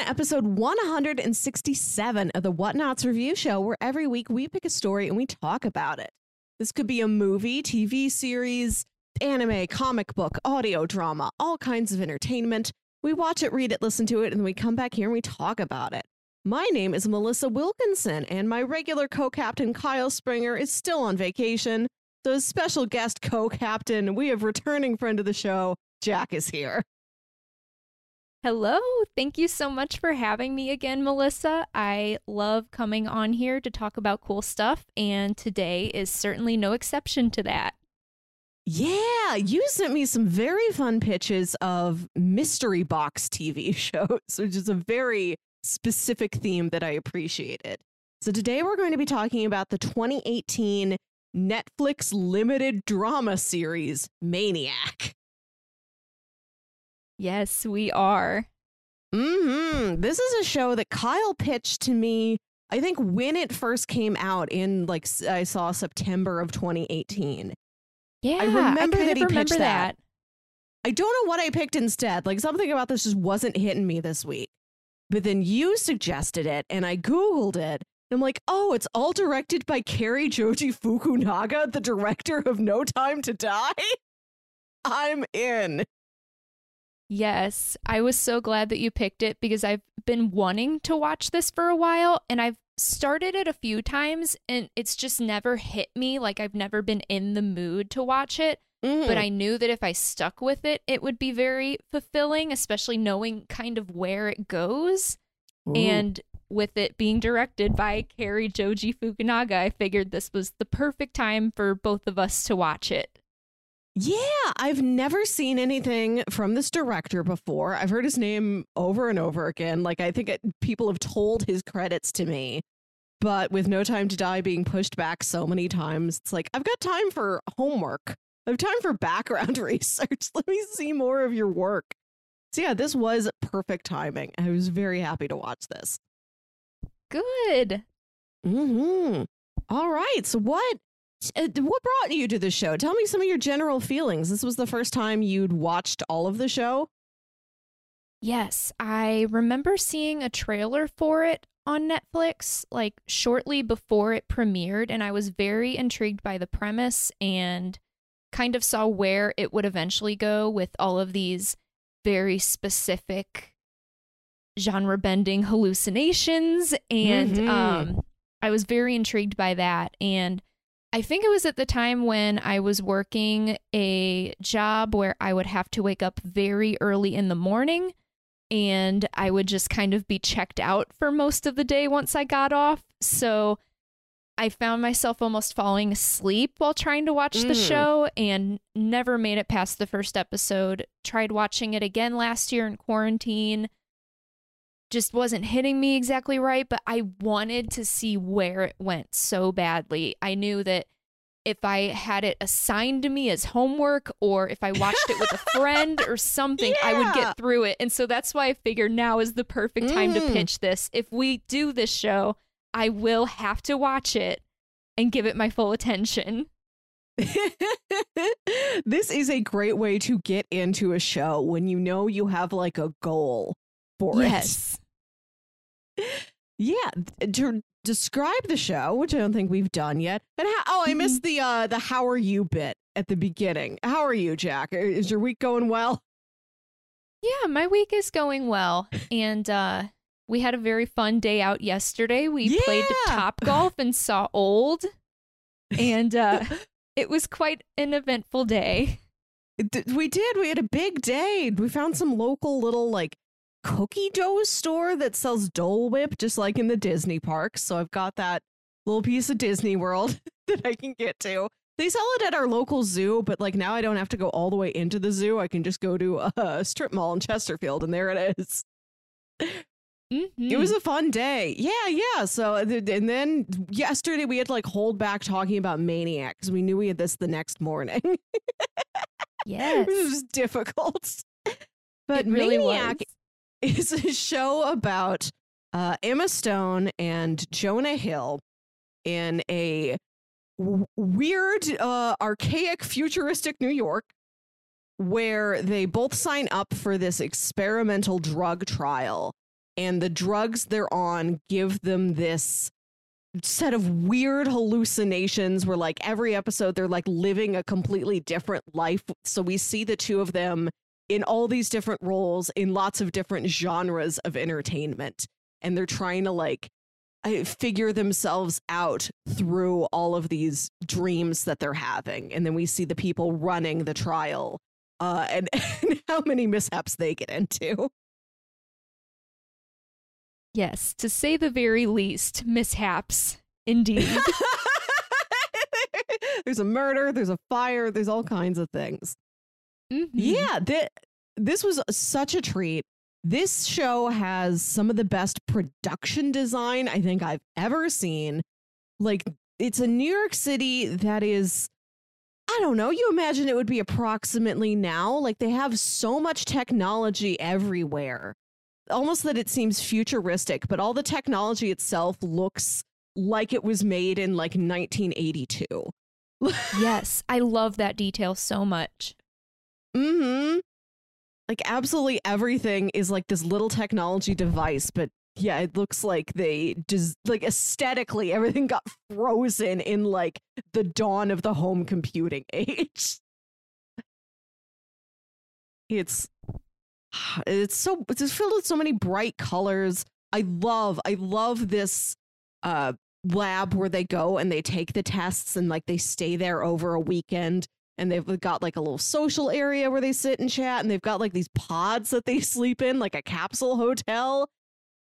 to episode 167 of the Whatnauts Review Show, where every week we pick a story and we talk about it. This could be a movie, TV series, anime, comic book, audio drama, all kinds of entertainment. We watch it, read it, listen to it, and then we come back here and we talk about it. My name is Melissa Wilkinson, and my regular co captain Kyle Springer is still on vacation. So, special guest co captain, we have returning friend of the show, Jacq is here. Hello. Thank you so much for having me again, Melissa. I love coming on here to talk about cool stuff, and today is certainly no exception to that. Yeah, you sent me some very fun pitches of mystery box TV shows, which is a very specific theme that I appreciated. So today we're going to be talking about the 2018 Netflix limited drama series, Maniac. Yes, we are. Hmm. This is a show that Kyle pitched to me. I think when it first came out in like I saw September of 2018. Yeah, I remember I that he remember pitched that. that. I don't know what I picked instead. Like something about this just wasn't hitting me this week. But then you suggested it, and I googled it. And I'm like, oh, it's all directed by Cary Joji Fukunaga, the director of No Time to Die. I'm in. Yes, I was so glad that you picked it because I've been wanting to watch this for a while and I've started it a few times and it's just never hit me. Like I've never been in the mood to watch it. Mhm. But I knew that if I stuck with it, it would be very fulfilling, especially knowing kind of where it goes. Ooh. And with it being directed by Cary Joji Fukunaga, I figured this was the perfect time for both of us to watch it. Yeah, I've never seen anything from this director before. I've heard his name over and over again. Like, I think it, people have told his credits to me. But with No Time to Die being pushed back so many times, it's like, I've got time for homework. I have time for background research. Let me see more of your work. So, yeah, this was perfect timing. I was very happy to watch this. Good. hmm All right. So, what uh, what brought you to the show? Tell me some of your general feelings. This was the first time you'd watched all of the show. Yes, I remember seeing a trailer for it on Netflix like shortly before it premiered, and I was very intrigued by the premise and kind of saw where it would eventually go with all of these very specific genre bending hallucinations. And Mhm. um, I was very intrigued by that. And I think it was at the time when I was working a job where I would have to wake up very early in the morning and I would just kind of be checked out for most of the day once I got off. So I found myself almost falling asleep while trying to watch the Mm. show and never made it past the first episode. Tried watching it again last year in quarantine. Just wasn't hitting me exactly right, but I wanted to see where it went so badly. I knew that if I had it assigned to me as homework or if I watched it with a friend or something, I would get through it. And so that's why I figured now is the perfect time to Mm. pitch this. If we do this show, I will have to watch it and give it my full attention. this is a great way to get into a show when you know you have like a goal for Yes. it. Yeah, to describe the show, which I don't think we've done yet. And how, oh, I missed the uh the how are you bit at the beginning. How are you, Jacq? Is your week going well? Yeah, my week is going well. And uh we had a very fun day out yesterday. We played Top Golf and saw Old. And uh it was quite an eventful day. We did. We had a big day. We found some local little like cookie dough store that sells Dole Whip, just like in the Disney parks. So I've got that little piece of Disney World that I can get to. They sell it at our local zoo, but like now I don't have to go all the way into the zoo. I can just go to a strip mall in Chesterfield, and there it is. It Mhm. was a fun day. Yeah, yeah. So, uh, and then yesterday we had to like hold back talking about Maniac because we knew we had this the next morning. yes. it was difficult. But it really Maniac was. is a show about uh, Emma Stone and Jonah Hill in a w- weird, uh, archaic, futuristic New York where they both sign up for this experimental drug trial and the drugs they're on give them this set of weird hallucinations where like every episode they're like living a completely different life. So we see the two of them in all these different roles in lots of different genres of entertainment and they're trying to like figure themselves out through all of these dreams that they're having and then we see the people running the trial uh, and, and how many mishaps they get into Yes, to say the very least, mishaps. Indeed. there's a murder, there's a fire, there's all kinds of things. Mhm. Yeah, th- this was such a treat. This show has some of the best production design I think I've ever seen. Like, it's a New York City that is, I don't know, you imagine it would be approximately now. Like, they have so much technology everywhere, almost that it seems futuristic, but all the technology itself looks like it was made in like 1982. yes, I love that detail so much. Mm-hmm. Like absolutely everything is like this little technology device, but yeah, it looks like they just like aesthetically everything got frozen in like the dawn of the home computing age. It's it's so it's just filled with so many bright colors. I love I love this uh lab where they go and they take the tests and like they stay there over a weekend and they've got like a little social area where they sit and chat and they've got like these pods that they sleep in like a capsule hotel.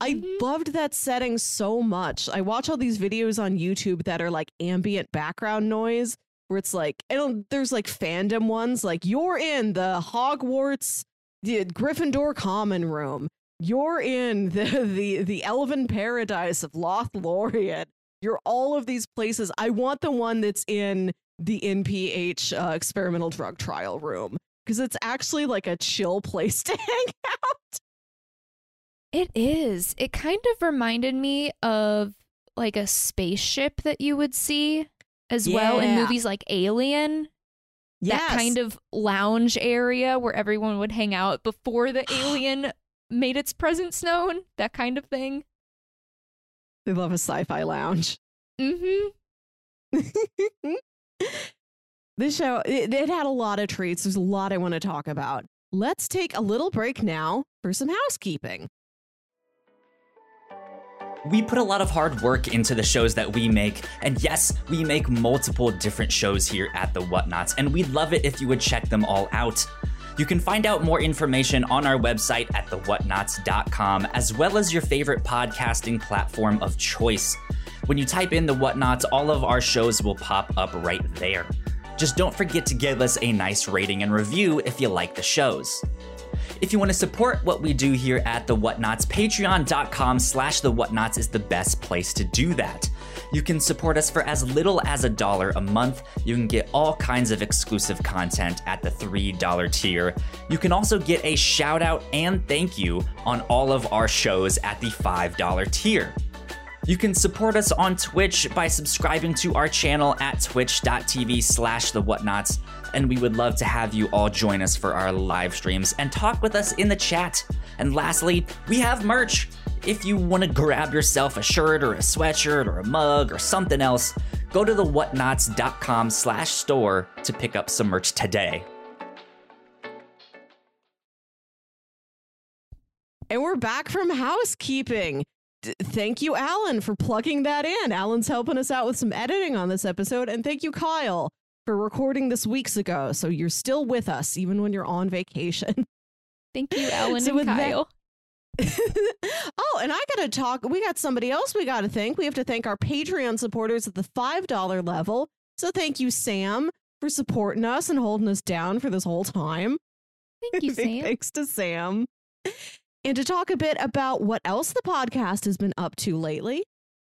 I Mhm. loved that setting so much. I watch all these videos on youtube that are like ambient background noise where it's like and there's like fandom ones like you're in the hogwarts the gryffindor common room. You're in the the the elven paradise of lothlorien. You're all of these places. I want the one that's in the NPH uh, experimental drug trial room because it's actually like a chill place to hang out. It is. It kind of reminded me of like a spaceship that you would see as well in movies like Alien. That kind of lounge area where everyone would hang out before the alien made its presence known. That kind of thing. they love a sci-fi lounge. Mm-hmm. this show it, it had a lot of treats. There's a lot I want to talk about. Let's take a little break now for some housekeeping. We put a lot of hard work into the shows that we make, and yes, we make multiple different shows here at the Whatnauts, and we'd love it if you would check them all out. You can find out more information on our website at thewhatnauts.com, as well as your favorite podcasting platform of choice. When you type in the Whatnauts, all of our shows will pop up right there. Just don't forget to give us a nice rating and review if you like the shows. If you want to support what we do here at The Whatnauts, patreon.com slash The Whatnauts is the best place to do that. You can support us for as little as a dollar a month. You can get all kinds of exclusive content at the $3 tier. You can also get a shout out and thank you on all of our shows at the $5 tier. You can support us on Twitch by subscribing to our channel at twitch.tv slash the whatnauts, and we would love to have you all join us for our live streams and talk with us in the chat. And lastly, we have merch. If you want to grab yourself a shirt or a sweatshirt or a mug or something else, go to the whatnauts.com slash store to pick up some merch today. And we're back from housekeeping. D- thank you, Alan, for plugging that in. Alan's helping us out with some editing on this episode. And thank you, Kyle, for recording this weeks ago. So you're still with us, even when you're on vacation. Thank you, Ellen So and with that- Kyle. oh, and I got to talk. We got somebody else we got to thank. We have to thank our Patreon supporters at the $5 level. So thank you, Sam, for supporting us and holding us down for this whole time. Thank you, Sam. Thanks to Sam. And to talk a bit about what else the podcast has been up to lately.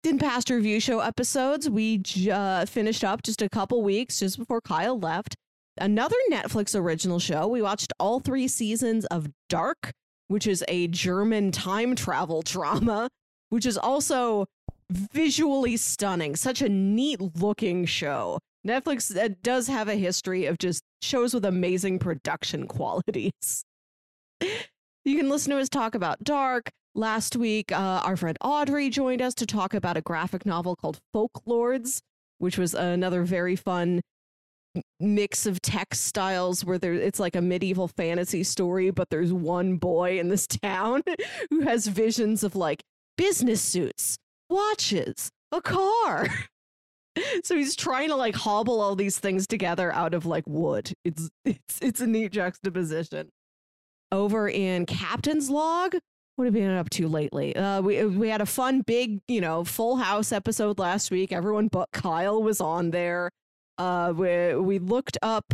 In past review show episodes, we uh, finished up just a couple weeks just before Kyle left. Another Netflix original show. We watched all three seasons of Dark, which is a German time travel drama, which is also visually stunning. Such a neat looking show. Netflix uh, does have a history of just shows with amazing production qualities. You can listen to us talk about Dark, Last week, uh, our friend Audrey joined us to talk about a graphic novel called Folklords, which was another very fun mix of text styles where there it's like a medieval fantasy story, but there's one boy in this town who has visions of like business suits, watches, a car. so he's trying to like hobble all these things together out of like wood. It's it's it's a neat juxtaposition. Over in Captain's Log, what have you been up to lately? Uh, we we had a fun big, you know, Full House episode last week. Everyone but Kyle was on there. Uh, we we looked up,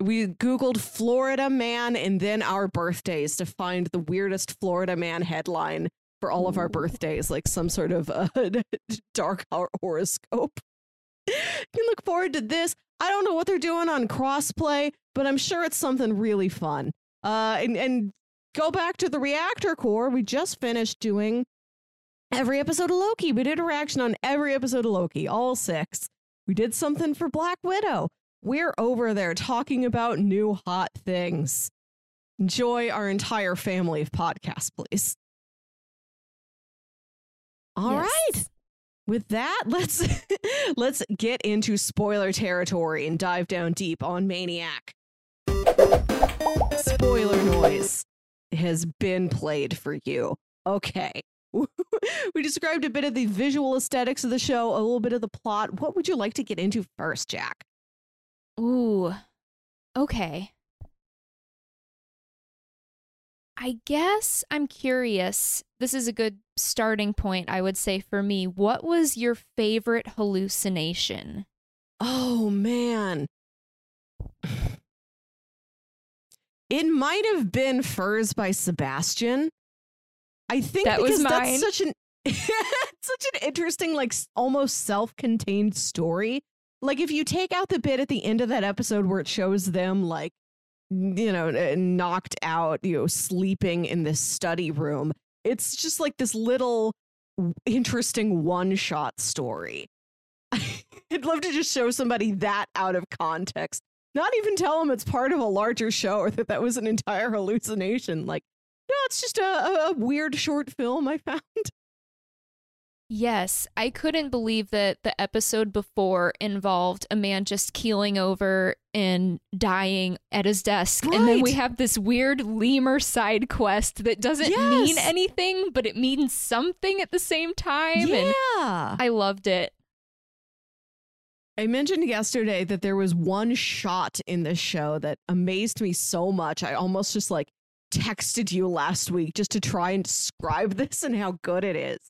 we googled Florida man and then our birthdays to find the weirdest Florida man headline for all of our birthdays, like some sort of uh, dark horoscope. you can look forward to this. I don't know what they're doing on crossplay, but I'm sure it's something really fun. Uh, and, and go back to the reactor core. We just finished doing every episode of Loki. We did a reaction on every episode of Loki, all six. We did something for Black Widow. We're over there talking about new hot things. Enjoy our entire family of podcasts, please. All yes. right with that, let's let's get into spoiler territory and dive down deep on Maniac. Spoiler noise has been played for you. Okay. we described a bit of the visual aesthetics of the show, a little bit of the plot. What would you like to get into first, Jacq? Ooh. Okay. I guess I'm curious. This is a good starting point, I would say, for me. What was your favorite hallucination? Oh, man. It might have been Furs by Sebastian. I think that because was mine. that's such an such an interesting, like almost self-contained story. Like if you take out the bit at the end of that episode where it shows them like you know, knocked out, you know, sleeping in this study room. It's just like this little interesting one shot story. I'd love to just show somebody that out of context. Not even tell them it's part of a larger show or that that was an entire hallucination. Like, no, it's just a, a weird short film I found. Yes, I couldn't believe that the episode before involved a man just keeling over and dying at his desk. Right. And then we have this weird lemur side quest that doesn't yes. mean anything, but it means something at the same time. Yeah. And I loved it. I mentioned yesterday that there was one shot in this show that amazed me so much. I almost just like texted you last week just to try and describe this and how good it is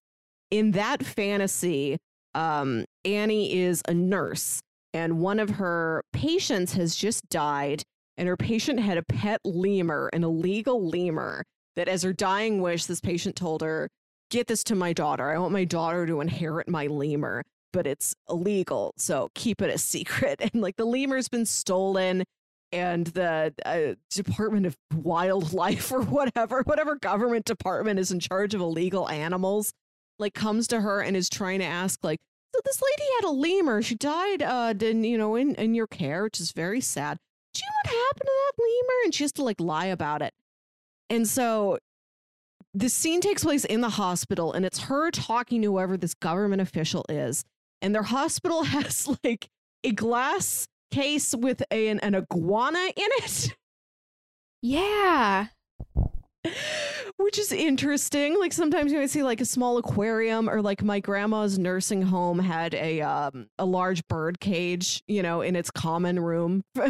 in that fantasy, um, Annie is a nurse, and one of her patients has just died, and her patient had a pet lemur, an illegal lemur. That, as her dying wish, this patient told her, "Get this to my daughter. I want my daughter to inherit my lemur." But it's illegal, so keep it a secret. And like the lemur's been stolen, and the uh, Department of Wildlife or whatever, whatever government department is in charge of illegal animals, like comes to her and is trying to ask like so this lady had a lemur. She died uh in you know in in your care which is very sad. Do you know what happened to that lemur? And she has to like lie about it. And so the scene takes place in the hospital and it's her talking to whoever this government official is and their hospital has like a glass case with a, an, an iguana in it yeah which is interesting. Like sometimes you might see like a small aquarium, or like my grandma's nursing home had a um a large bird cage, you know, in its common room for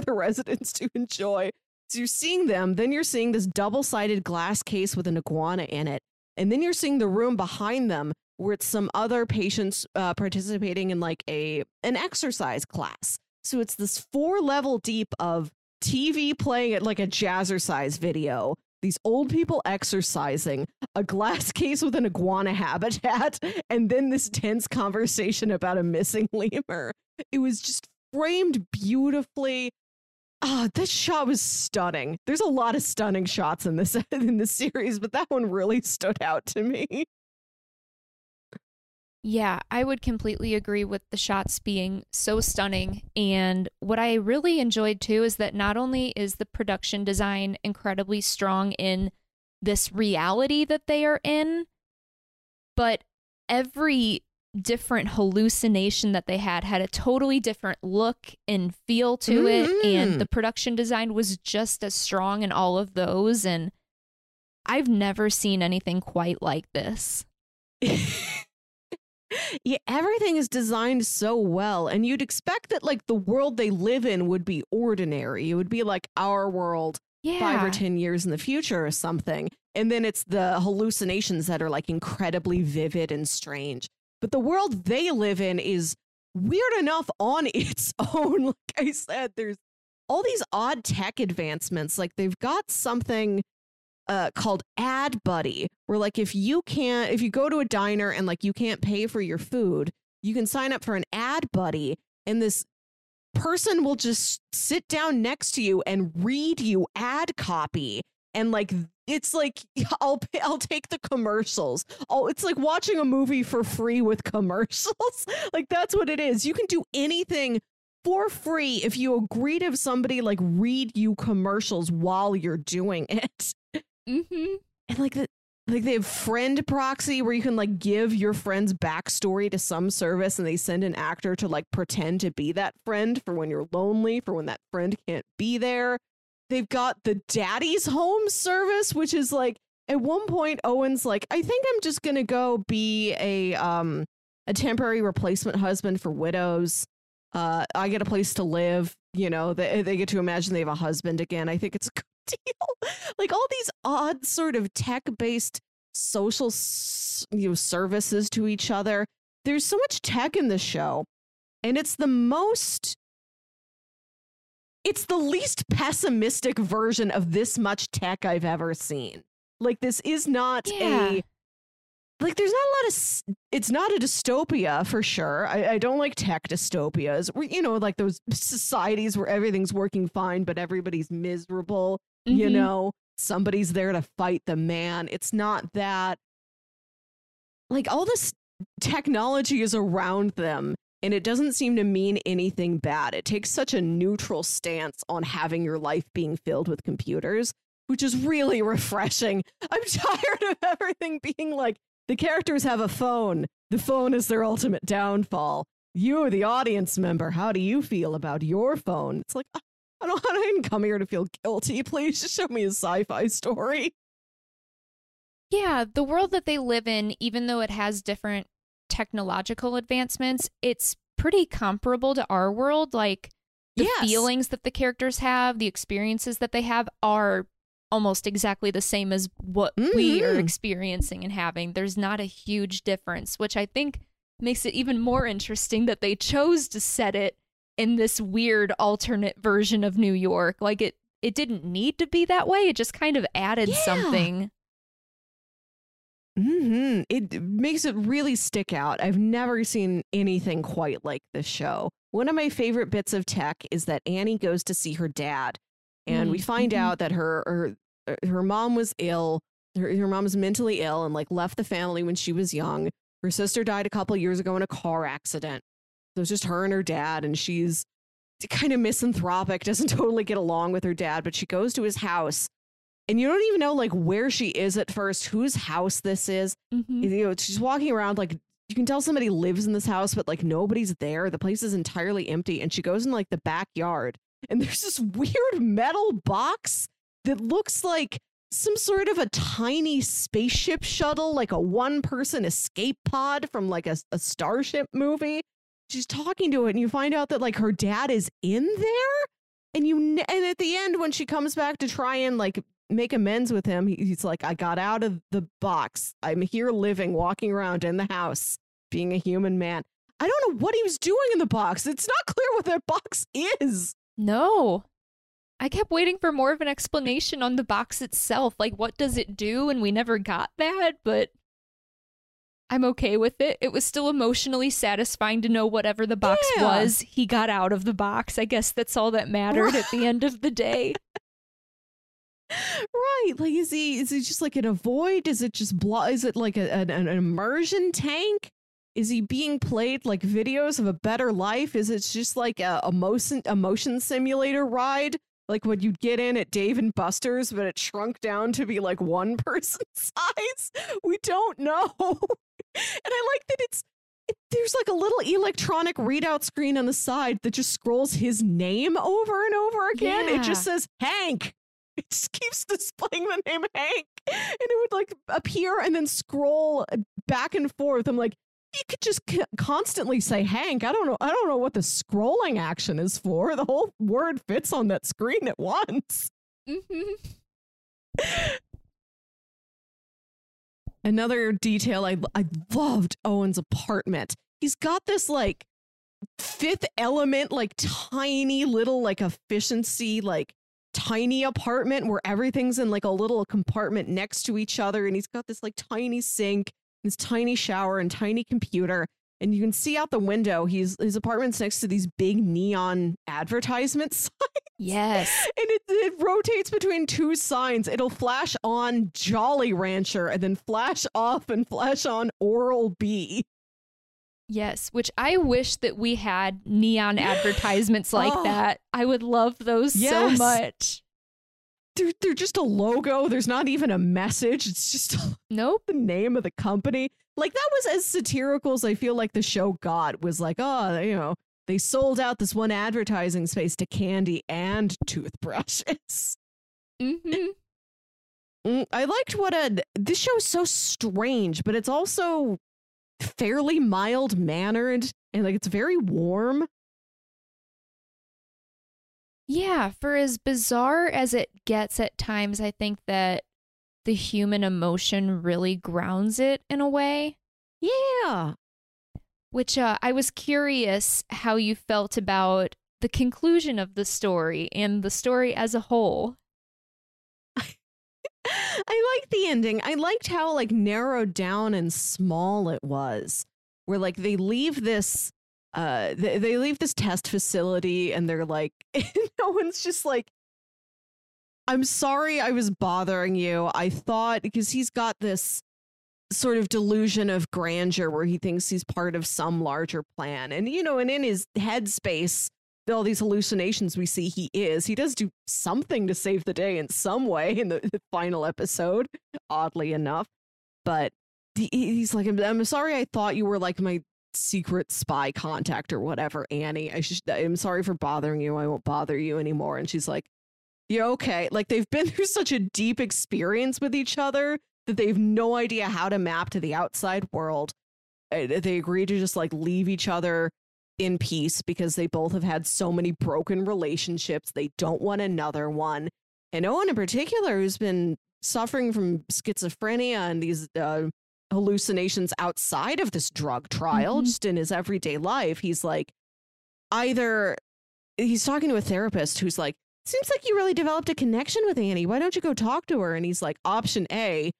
the residents to enjoy. So you're seeing them, then you're seeing this double sided glass case with an iguana in it, and then you're seeing the room behind them it's some other patients uh, participating in like a an exercise class. So it's this four level deep of TV playing at like a jazzercise video these old people exercising, a glass case with an iguana habitat, and then this tense conversation about a missing lemur. It was just framed beautifully. Ah, that shot was stunning. There's a lot of stunning shots in this in this series, but that one really stood out to me. Yeah, I would completely agree with the shots being so stunning. And what I really enjoyed too is that not only is the production design incredibly strong in this reality that they are in. But every different hallucination that they had had a totally different look and feel to it Mhm. and the production design was just as strong in all of those and I've never seen anything quite like this. yeah, everything is designed so well, and you'd expect that like the world they live in would be ordinary. It would be like our world Yeah. five or ten years in the future or something. And then it's the hallucinations that are like incredibly vivid and strange. But the world they live in is weird enough on its own. Like I said, there's all these odd tech advancements. Like they've got something uh, called Ad Buddy, where like if you can't, if you go to a diner and like you can't pay for your food, you can sign up for an Ad Buddy, and this person will just sit down next to you and read you ad copy and like it's like I'll pay, I'll take the commercials. Oh, it's like watching a movie for free with commercials. like that's what it is. You can do anything for free if you agree to have somebody like read you commercials while you're doing it. Mhm. And like the like they have friend proxy where you can like give your friend's backstory to some service and they send an actor to like pretend to be that friend for when you're lonely, for when that friend can't be there. They've got the daddy's home service, which is like at one point Owen's like, I think I'm just gonna go be a um a temporary replacement husband for widows. Uh I get a place to live, you know, they they get to imagine they have a husband again. I think it's deal. like all these odd sort of tech-based social you know services to each other. There's so much tech in this show, and it's the most it's the least pessimistic version of this much tech I've ever seen. Like this is not Yeah. a like there's not a lot of it's not a dystopia for sure I, I don't like tech dystopias where you know like those societies where everything's working fine but everybody's miserable you Mhm. know somebody's there to fight the man. It's not that like all this technology is around them and it doesn't seem to mean anything bad. It takes such a neutral stance on having your life being filled with computers which is really refreshing. I'm tired of everything being like the characters have a phone. The phone is their ultimate downfall. You are the audience member how do you feel about your phone? It's like I don't, I didn't come here to feel guilty. Please just show me a sci-fi story. Yeah, the world that they live in, even though it has different technological advancements, it's pretty comparable to our world. Like the Yes. feelings that the characters have, the experiences that they have are almost exactly the same as what we are Mhm. experiencing and having. There's not a huge difference, which I think makes it even more interesting that they chose to set it in this weird alternate version of New York. Like it it didn't need to be that way. It just kind of added Yeah. something. hmm It makes it really stick out. I've never seen anything quite like this show. One of my favorite bits of tech is that Annie goes to see her dad, and we Mm, find mhm. out that her her uh, her mom was ill. Her, her mom was mentally ill and like left the family when she was young. Her sister died a couple years ago in a car accident. So it's just her and her dad, and she's kind of misanthropic, doesn't totally get along with her dad, but she goes to his house. And you don't even know like where she is at first, whose house this is. Mhm. You know, she's walking around like you can tell somebody lives in this house, but like nobody's there. The place is entirely empty. And she goes in like the backyard, and there's this weird metal box that looks like some sort of a tiny spaceship shuttle, like a one person escape pod from like a, a Starship movie. She's talking to it, and you find out that like her dad is in there. And you, and at the end, when she comes back to try and like make amends with him, he's like, I got out of the box. I'm here living, walking around in the house, being a human man. I don't know what he was doing in the box. It's not clear what that box is. No. I kept waiting for more of an explanation on the box itself. Like, what does it do? And we never got that, but I'm okay with it. It was still emotionally satisfying to know whatever the box Yeah. was, he got out of the box. I guess that's all that mattered at the end of the day. Right. Like, is he, is he just like in a void? Is it just, blo- is it like a, an, an immersion tank? Is he being played like videos of a better life? Is it just like a, a motion, a motion simulator ride like what you'd get in at Dave and Buster's, but it shrunk down to be like one person size. We don't know. And I like that it's it, there's like a little electronic readout screen on the side that just scrolls his name over and over again. It just says Hank. It just keeps displaying the name Hank. And it would like appear and then scroll back and forth. I'm like, you could just c- constantly say Hank. I don't know. I don't know what the scrolling action is for. The whole word fits on that screen at once. Mm-hmm. Another detail I I loved Owen's apartment. He's got this like fifth element, like tiny little like efficiency, like tiny apartment where everything's in like a little compartment next to each other, and he's got this like tiny sink this tiny shower and tiny computer and you can see out the window he's his apartment's next to these big neon advertisement signs Yes. and it, it rotates between two signs it'll flash on jolly rancher and then flash off and flash on oral b Yes, which I wish that we had neon advertisements like Oh. that. I would love those Yes. so much. they're, they're just a logo there's not even a message it's just Nope. the name of the company. Like that was as satirical as I feel like the show got was like, oh, you know, they sold out this one advertising space to candy and toothbrushes. hmm Mm, I liked what a this show is so strange, but it's also fairly mild mannered and like it's very warm. Yeah, for as bizarre as it gets at times, I think that the human emotion really grounds it in a way. Yeah. Which uh, I was curious how you felt about the conclusion of the story and the story as a whole. I liked the ending. I liked how like narrowed down and small it was. Where like they leave this uh they, they leave this test facility and they're like no one's just like I'm sorry I was bothering you. I thought because he's got this sort of delusion of grandeur where he thinks he's part of some larger plan. And you know, and in his headspace all these hallucinations we see he is. He does do something to save the day in some way in the, final episode oddly enough. But he, he's like I'm, I'm sorry i thought you were like my secret spy contact or whatever annie. I should i'm sorry for bothering you. I won't bother you anymore. And she's like yeah okay like they've been through such a deep experience with each other that they've no idea how to map to the outside world Uh, they agree to just like leave each other in peace because they both have had so many broken relationships. They don't want another one. And Owen, in particular, who's been suffering from schizophrenia and these uh, hallucinations outside of this drug trial, Mhm. just in his everyday life, he's like, either he's talking to a therapist who's like, seems like you really developed a connection with Annie. Why don't you go talk to her? And he's like, option A,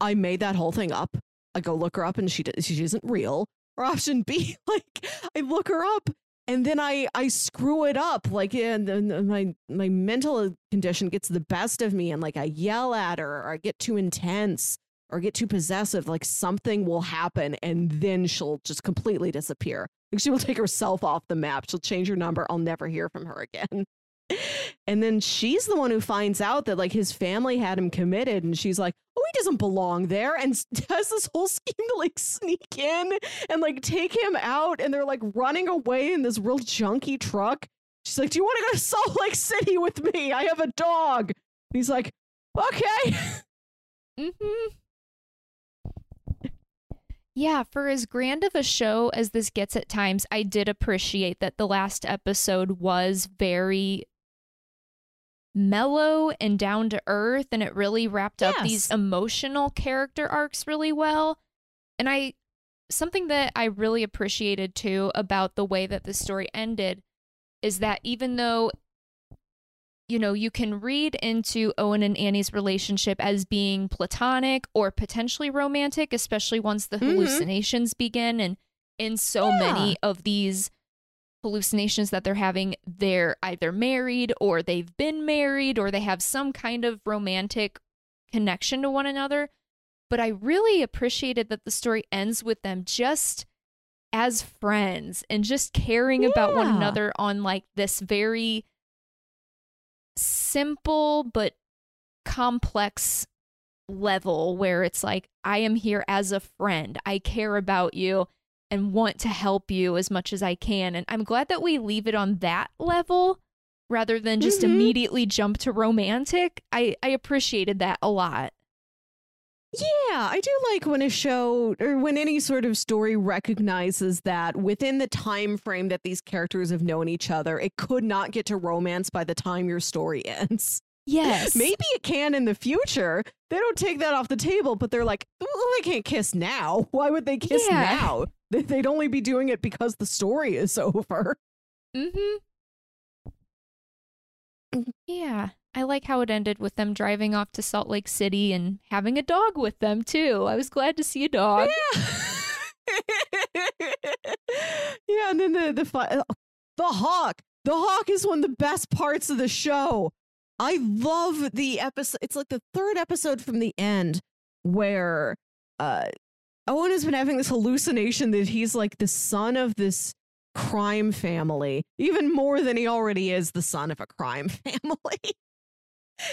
I made that whole thing up. I go look her up and she she isn't real. Or option B, like I look her up and then I I screw it up like and my my mental uh, condition gets the best of me and like I yell at her or I get too intense or get too possessive like something will happen and then she'll just completely disappear. Like she will take herself off the map. She'll change her number. I'll never hear from her again. And then she's the one who finds out that like his family had him committed and she's like, "Oh, he doesn't belong there." And does this whole scheme to like sneak in and like take him out and they're like running away in this real junky truck. She's like, "Do you want to go to Salt Lake City with me? I have a dog." And he's like, "Okay." mm-hmm Yeah, for as grand of a show as this gets at times, I did appreciate that the last episode was very mellow and down to earth, and it really wrapped up these emotional character arcs really well. And I, something that I really appreciated too about the way that the story ended is that even though you know, you can read into Owen and Annie's relationship as being platonic or potentially romantic, especially once the Mhm. hallucinations begin. And in so Yeah. many of these hallucinations that they're having, they're either married or they've been married or they have some kind of romantic connection to one another. But I really appreciated that the story ends with them just as friends and just caring about one another on like this very simple but complex level where it's like, I am here as a friend. I care about you and want to help you as much as I can. And I'm glad that we leave it on that level rather than just Mhm. immediately jump to romantic. I, I appreciated that a lot. Yeah, I do like when a show or when any sort of story recognizes that within the time frame that these characters have known each other, it could not get to romance by the time your story ends. Yes. Maybe it can in the future. They don't take that off the table, but they're like, well, they can't kiss now. Why would they kiss Yeah. now? They- They'd only be doing it because the story is over. Mm-hmm. Yeah. I like how it ended with them driving off to Salt Lake City and having a dog with them too. I was glad to see a dog. Yeah. yeah, and then the the fi- uh, the hawk. The hawk is one of the best parts of the show. I love the episode. It's like the third episode from the end where uh Owen has been having this hallucination that he's like the son of this crime family, even more than he already is the son of a crime family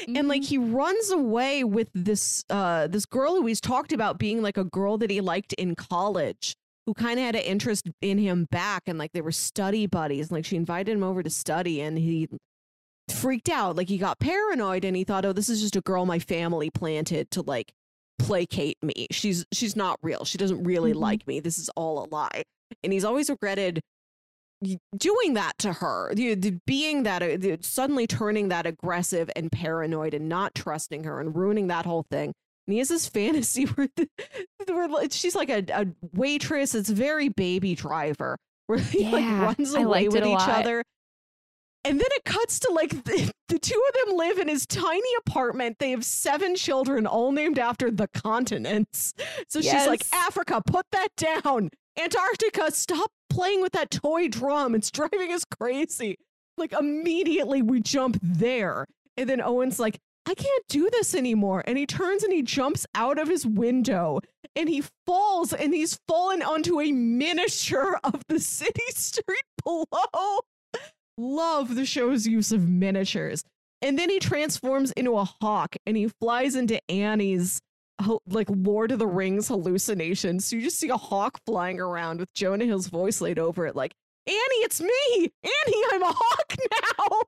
and like Mhm. he runs away with this uh this girl who he's talked about being like a girl that he liked in college who kind of had an interest in him back and like they were study buddies like she invited him over to study and he freaked out like he got paranoid and he thought oh this is just a girl my family planted to like placate me she's she's not real she doesn't really Mhm. like me this is all a lie and he's always regretted doing that to her, the, the- being that uh, the- suddenly turning that aggressive and paranoid and not trusting her and ruining that whole thing. And he has this fantasy where, the, where she's like a, a waitress. It's very baby driver where he like runs away with each lot. other. And then it cuts to like the, the two of them live in his tiny apartment. They have seven children, all named after the continents. So she's like, Africa, put that down. Antarctica, stop playing with that toy drum. It's driving us crazy. Like, immediately we jump there. And then Owen's like, I can't do this anymore. And he turns and he jumps out of his window and he falls and he's fallen onto a miniature of the city street below. Love the show's use of miniatures. And then he transforms into a hawk and he flies into Annie's like Lord of the Rings hallucinations. So you just see a hawk flying around with Jonah Hill's voice laid over it, like, Annie, it's me! Annie, I'm a hawk now!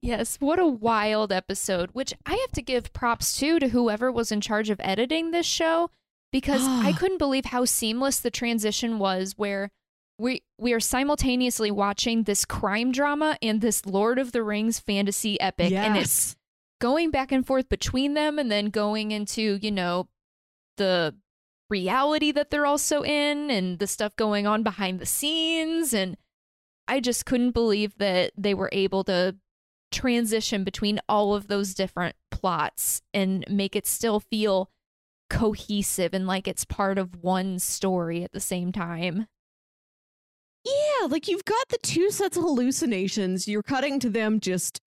Yes, what a wild episode, which I have to give props to to whoever was in charge of editing this show because I couldn't believe how seamless the transition was where we we are simultaneously watching this crime drama and this Lord of the Rings fantasy epic and it's going back and forth between them and then going into, you know, the reality that they're also in and the stuff going on behind the scenes and I just couldn't believe that they were able to transition between all of those different plots and make it still feel cohesive and like it's part of one story at the same time. Yeah, like you've got the two sets of hallucinations. You're cutting to them just,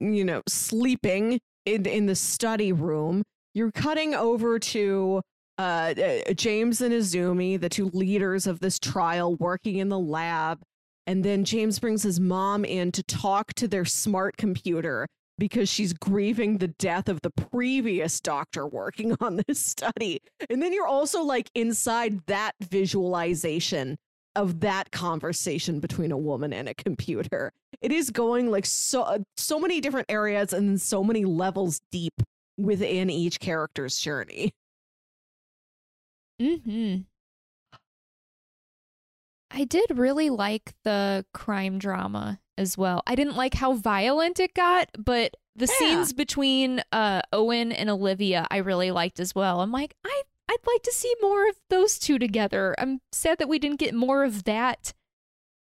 you know, sleeping in in the study room. You're cutting over to uh, uh, James and Azumi, the two leaders of this trial, working in the lab. And then James brings his mom in to talk to their smart computer because she's grieving the death of the previous doctor working on this study. And then you're also like inside that visualization of that conversation between a woman and a computer. It is going like so uh, so many different areas and so many levels deep within each character's journey. Mhm. I did really like the crime drama as well. I didn't like how violent it got, but the Yeah. scenes between uh Owen and Olivia I really liked as well. I'm like, I I'd like to see more of those two together. I'm sad that we didn't get more of that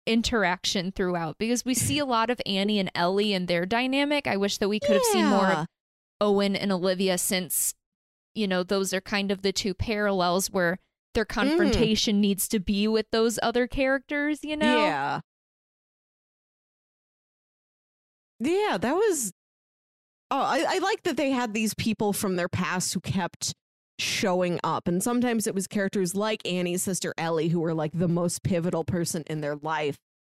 interaction throughout because we see a lot of Annie and Ellie and their dynamic. I wish that we could have seen more of Owen and Olivia since you know those are kind of the two parallels where their mm. confrontation needs to be with those other characters, you know? Yeah. Yeah, that was. Oh, I, I like that they had these people from their past who kept showing up. And sometimes it was characters like Annie's sister Ellie who were like the most pivotal person in their life.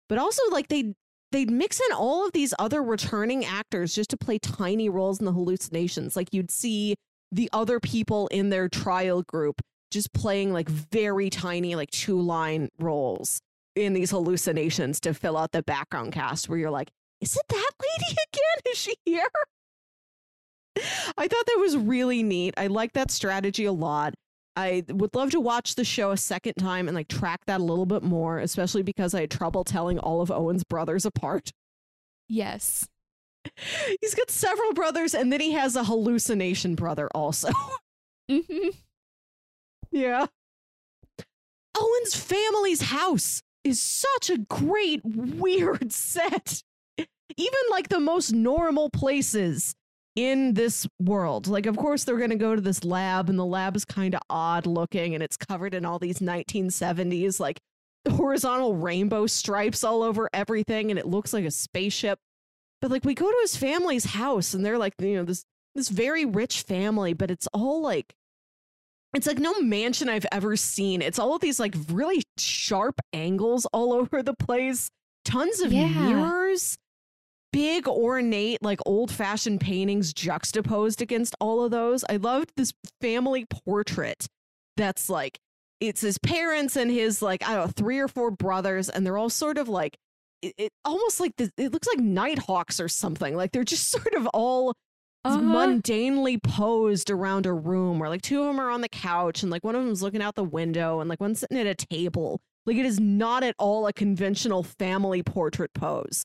But also, like, they they'd mix in all of these other returning actors just to play tiny roles in the hallucinations. Like you'd see the other people in their trial group just playing like very tiny, like two line roles in these hallucinations to fill out the background cast where you're like, is it that lady again? Is she here? I thought that was really neat. I like that strategy a lot. I would love to watch the show a second time and like track that a little bit more, especially because I had trouble telling all of Owen's brothers apart. Yes. He's got several brothers and then he has a hallucination brother also. hmm yeah. Owen's family's house is such a great, weird set. Even like the most normal places in this world. Like, of course, they're going to go to this lab, and the lab is kind of odd looking, and it's covered in all these 1970s, like horizontal rainbow stripes all over everything, and it looks like a spaceship. But like, we go to his family's house, and they're like, you know, this this very rich family, but it's all like it's like no mansion I've ever seen. It's all of these like really sharp angles all over the place, tons of Yeah. mirrors, big ornate like old-fashioned paintings juxtaposed against all of those. I loved this family portrait that's like it's his parents and his like I don't know three or four brothers and they're all sort of like it, it almost like the, it looks like nighthawks or something. Like they're just sort of all Uh-huh. mundanely posed around a room where like two of them are on the couch and like one of them's looking out the window and like one's sitting at a table. Like it is not at all a conventional family portrait pose.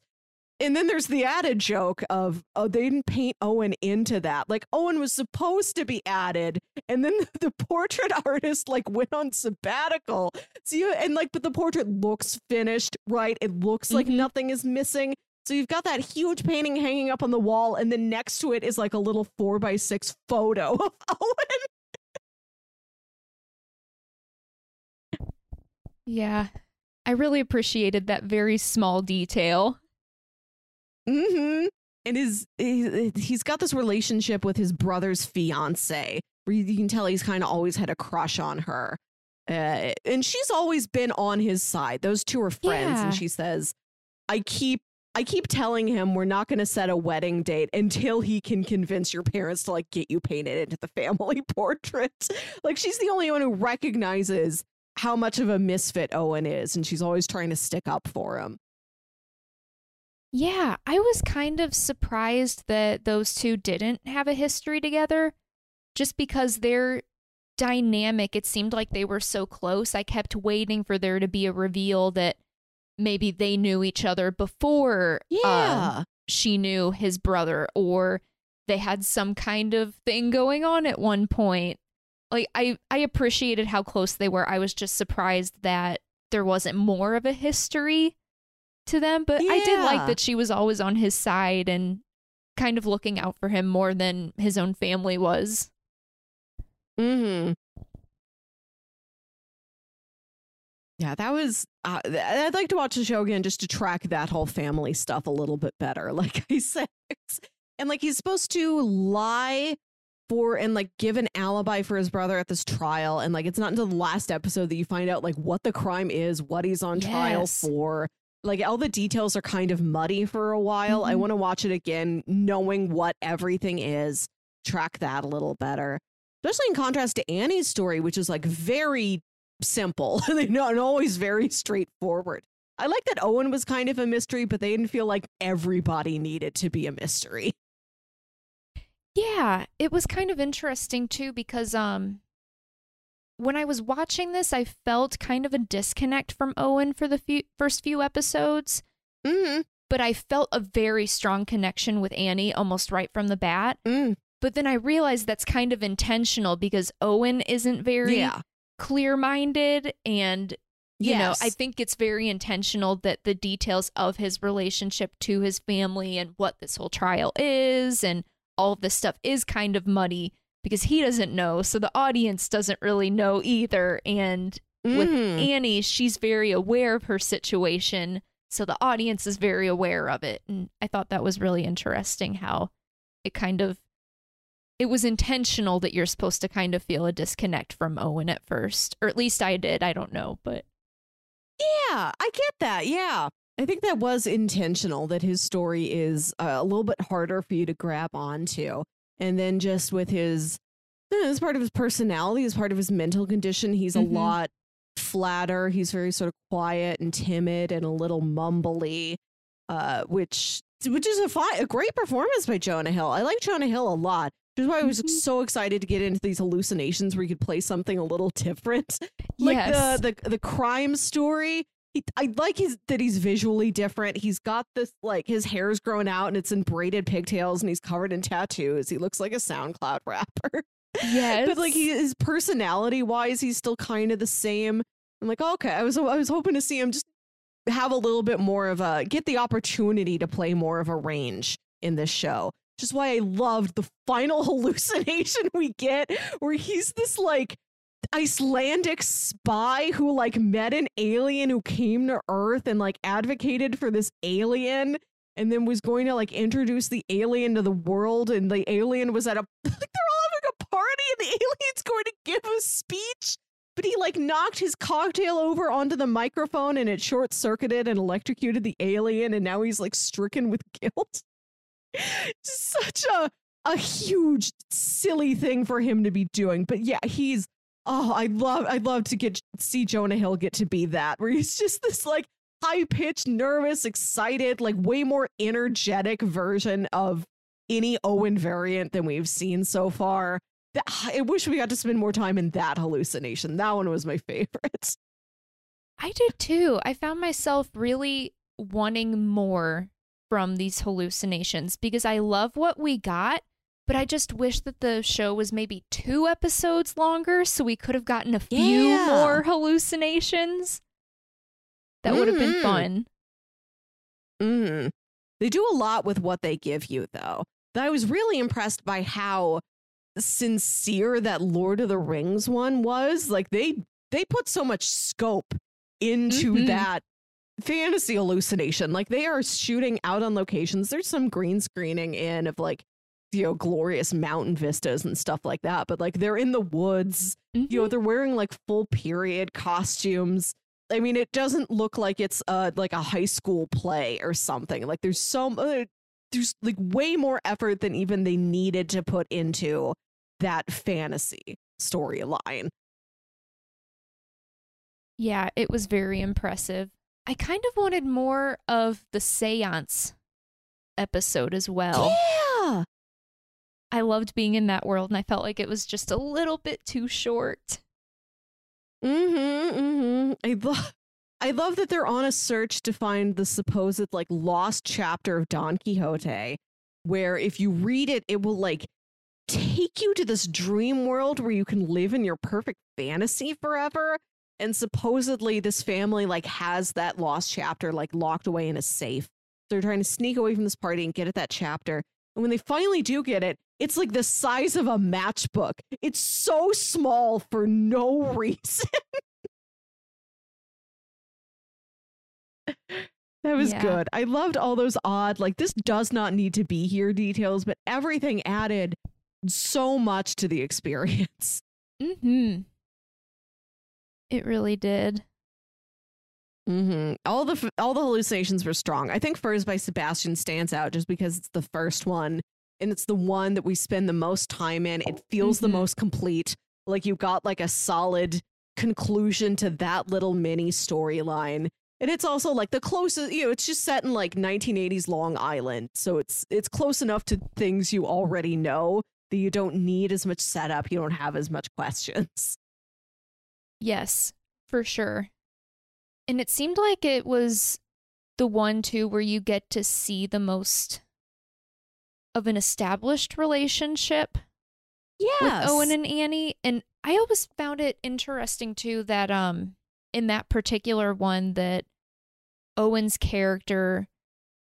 And then there's the added joke of oh they didn't paint Owen into that. Like Owen was supposed to be added and then the portrait artist like went on sabbatical. So you and like but the portrait looks finished, right? It looks like Mhm. nothing is missing. So you've got that huge painting hanging up on the wall, and then next to it is like a little four by six photo of Owen. Yeah. I really appreciated that very small detail. Mm-hmm. And his he- he's got this relationship with his brother's fiance, where you you can tell he's kind of always had a crush on her, uh, and she's always been on his side. Those two are friends, Yeah. and she says, "I keep." I keep telling him we're not going to set a wedding date until he can convince your parents to like get you painted into the family portrait. Like she's the only one who recognizes how much of a misfit Owen is, and she's always trying to stick up for him. Yeah, I was kind of surprised that those two didn't have a history together just because their dynamic, it seemed like they were so close. I kept waiting for there to be a reveal that maybe they knew each other before um, she knew his brother or they had some kind of thing going on at one point. Like I I appreciated how close they were. I was just surprised that there wasn't more of a history to them, but I did like that she was always on his side and kind of looking out for him more than his own family was. Mm-hmm. Yeah, that was. Uh, I'd like to watch the show again just to track that whole family stuff a little bit better. Like I said, and like he's supposed to lie for and like give an alibi for his brother at this trial, and like it's not until the last episode that you find out like what the crime is, what he's on trial for. Like all the details are kind of muddy for a while. I Mhm. want to watch it again, knowing what everything is. Track that a little better especially in contrast to Annie's story, which is like very simple and always very straightforward. I like that Owen was kind of a mystery, but they didn't feel like everybody needed to be a mystery. Yeah, it was kind of interesting too because um when I was watching this, I felt kind of a disconnect from Owen for the few, first few episodes, Mm-hmm. but I felt a very strong connection with Annie almost right from the bat. Mm. But then I realized that's kind of intentional because Owen isn't very Yeah. clear-minded and you know, I think it's very intentional that the details of his relationship to his family and what this whole trial is and all of this stuff is kind of muddy because he doesn't know, so the audience doesn't really know either. And with Mhm. Annie, she's very aware of her situation, so the audience is very aware of it. And I thought that was really interesting how it kind of it was intentional that you're supposed to kind of feel a disconnect from Owen at first, or at least I did. I don't know, but Yeah, I get that. Yeah. I think that was intentional that his story is uh, a little bit harder for you to grab onto. And then just with his, eh, as part of his personality, as part of his mental condition, he's Mhm. a lot flatter. He's very sort of quiet and timid and a little mumbly, uh, which which is a fine, a great performance by Jonah Hill. I like Jonah Hill a lot. Which is why I was Mhm. so excited to get into these hallucinations where you could play something a little different like yes. the the the crime story. He, I like his that he's visually different. He's got this like his hair's grown out and it's in braided pigtails and he's covered in tattoos. He looks like a SoundCloud rapper. yes. but like he, his personality wise, he's still kind of the same. I'm like, okay, I was I was hoping to see him just have a little bit more of a get the opportunity to play more of a range in this show. Which is why I loved the final hallucination we get, where he's this like Icelandic spy who like met an alien who came to Earth and like advocated for this alien and then was going to like introduce the alien to the world and the alien was at a like they're all having a party and the alien's going to give a speech. But he like knocked his cocktail over onto the microphone and it short circuited and electrocuted the alien and now he's like stricken with guilt. Such a a huge silly thing for him to be doing. But yeah he's oh i love i'd love to get see jonah hill get to be that where he's just this like high pitched nervous excited like way more energetic version of any owen variant than we've seen so far. That- i wish we got to spend more time in that hallucination. That one was my favorite. I did too. I found myself really wanting more from these hallucinations because I love what we got, but I just wish that the show was maybe two episodes longer so we could have gotten a few Yeah. more hallucinations. That would have been Mhm. fun. Mm. They do a lot with what they give you, though. I was really impressed by how sincere that Lord of the Rings one was. Like they they put so much scope into Mhm. that fantasy hallucination. Like they are shooting out on locations. There's some green screening in of like you know glorious mountain vistas and stuff like that. But like they're in the woods you know Mhm. they're wearing like full period costumes i mean it doesn't look like it's uh like a high school play or something like there's so uh, there's like way more effort than even they needed to put into that fantasy storyline Yeah, it was very impressive. I kind of wanted more of the seance episode as well. yeah I loved being in that world and I felt like it was just a little bit too short. mm-hmm mm-hmm i love i love that they're on a search to find the supposed like lost chapter of don quixote where if you read it it will like take you to this dream world where you can live in your perfect fantasy forever and supposedly this family like has that lost chapter like locked away in a safe they're trying to sneak away from this party and get at that chapter and when they finally do get it it's like the size of a matchbook it's so small for no reason That was Yeah. good. I loved all those odd, like, this does not need to be here details, but everything added so much to the experience. Mm-hmm. It really did. hmm All the all the hallucinations were strong. I think Furs by Sebastian stands out just because it's the first one and it's the one that we spend the most time in. It feels the Mhm. most complete. Like you got like a solid conclusion to that little mini storyline. And it's also like the closest, you know, it's just set in like 1980s Long Island. So it's it's close enough to things you already know that you don't need as much setup, you don't have as much questions. Yes, for sure. And it seemed like it was the one too where you get to see the most of an established relationship Yes. with Owen and Annie. And I always found it interesting too that um in that particular one that Owen's character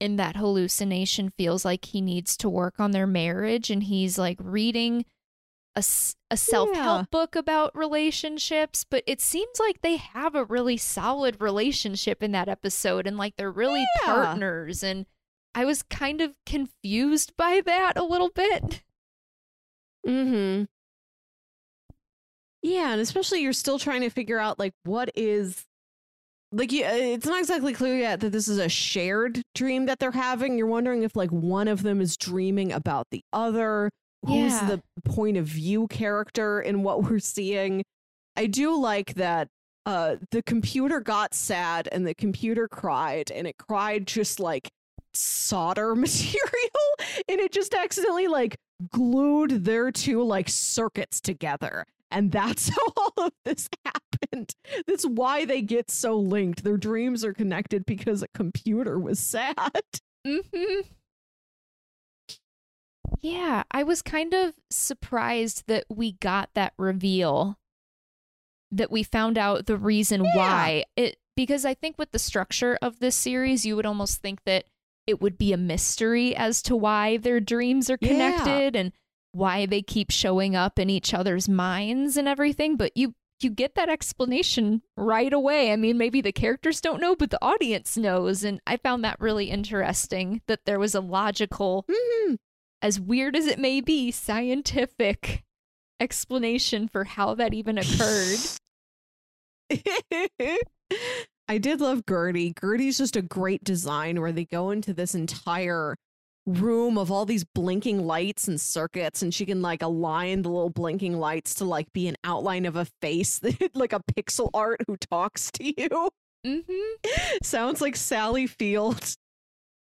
in that hallucination feels like he needs to work on their marriage and he's like reading a, a self-help book about relationships but it seems like they have a really solid relationship in that episode and like they're really Yeah. partners and I was kind of confused by that a little bit. Mm-hmm. Yeah, and especially you're still trying to figure out like what is like yeah, it's not exactly clear yet that this is a shared dream that they're having. You're wondering if like one of them is dreaming about the other. Who's Yeah. the point of view character in what we're seeing? I do like that uh the computer got sad and the computer cried and it cried just like solder material and it just accidentally like glued their two like circuits together and that's how all of this happened that's why they get so linked their dreams are connected because a computer was sad Mm-hmm. Yeah, I was kind of surprised that we got that reveal. That we found out the reason Yeah. why. It because I think with the structure of this series, you would almost think that it would be a mystery as to why their dreams are Yeah. connected and why they keep showing up in each other's minds and everything, but you you get that explanation right away. I mean, maybe the characters don't know, but the audience knows. And I found that really interesting that there was a logical, Mhm. as weird as it may be, scientific explanation for how that even occurred. I did love Gertie. Gertie's just a great design where they go into this entire room of all these blinking lights and circuits and she can like align the little blinking lights to like be an outline of a face that like a pixel art who talks to you mm-hmm. sounds like sally field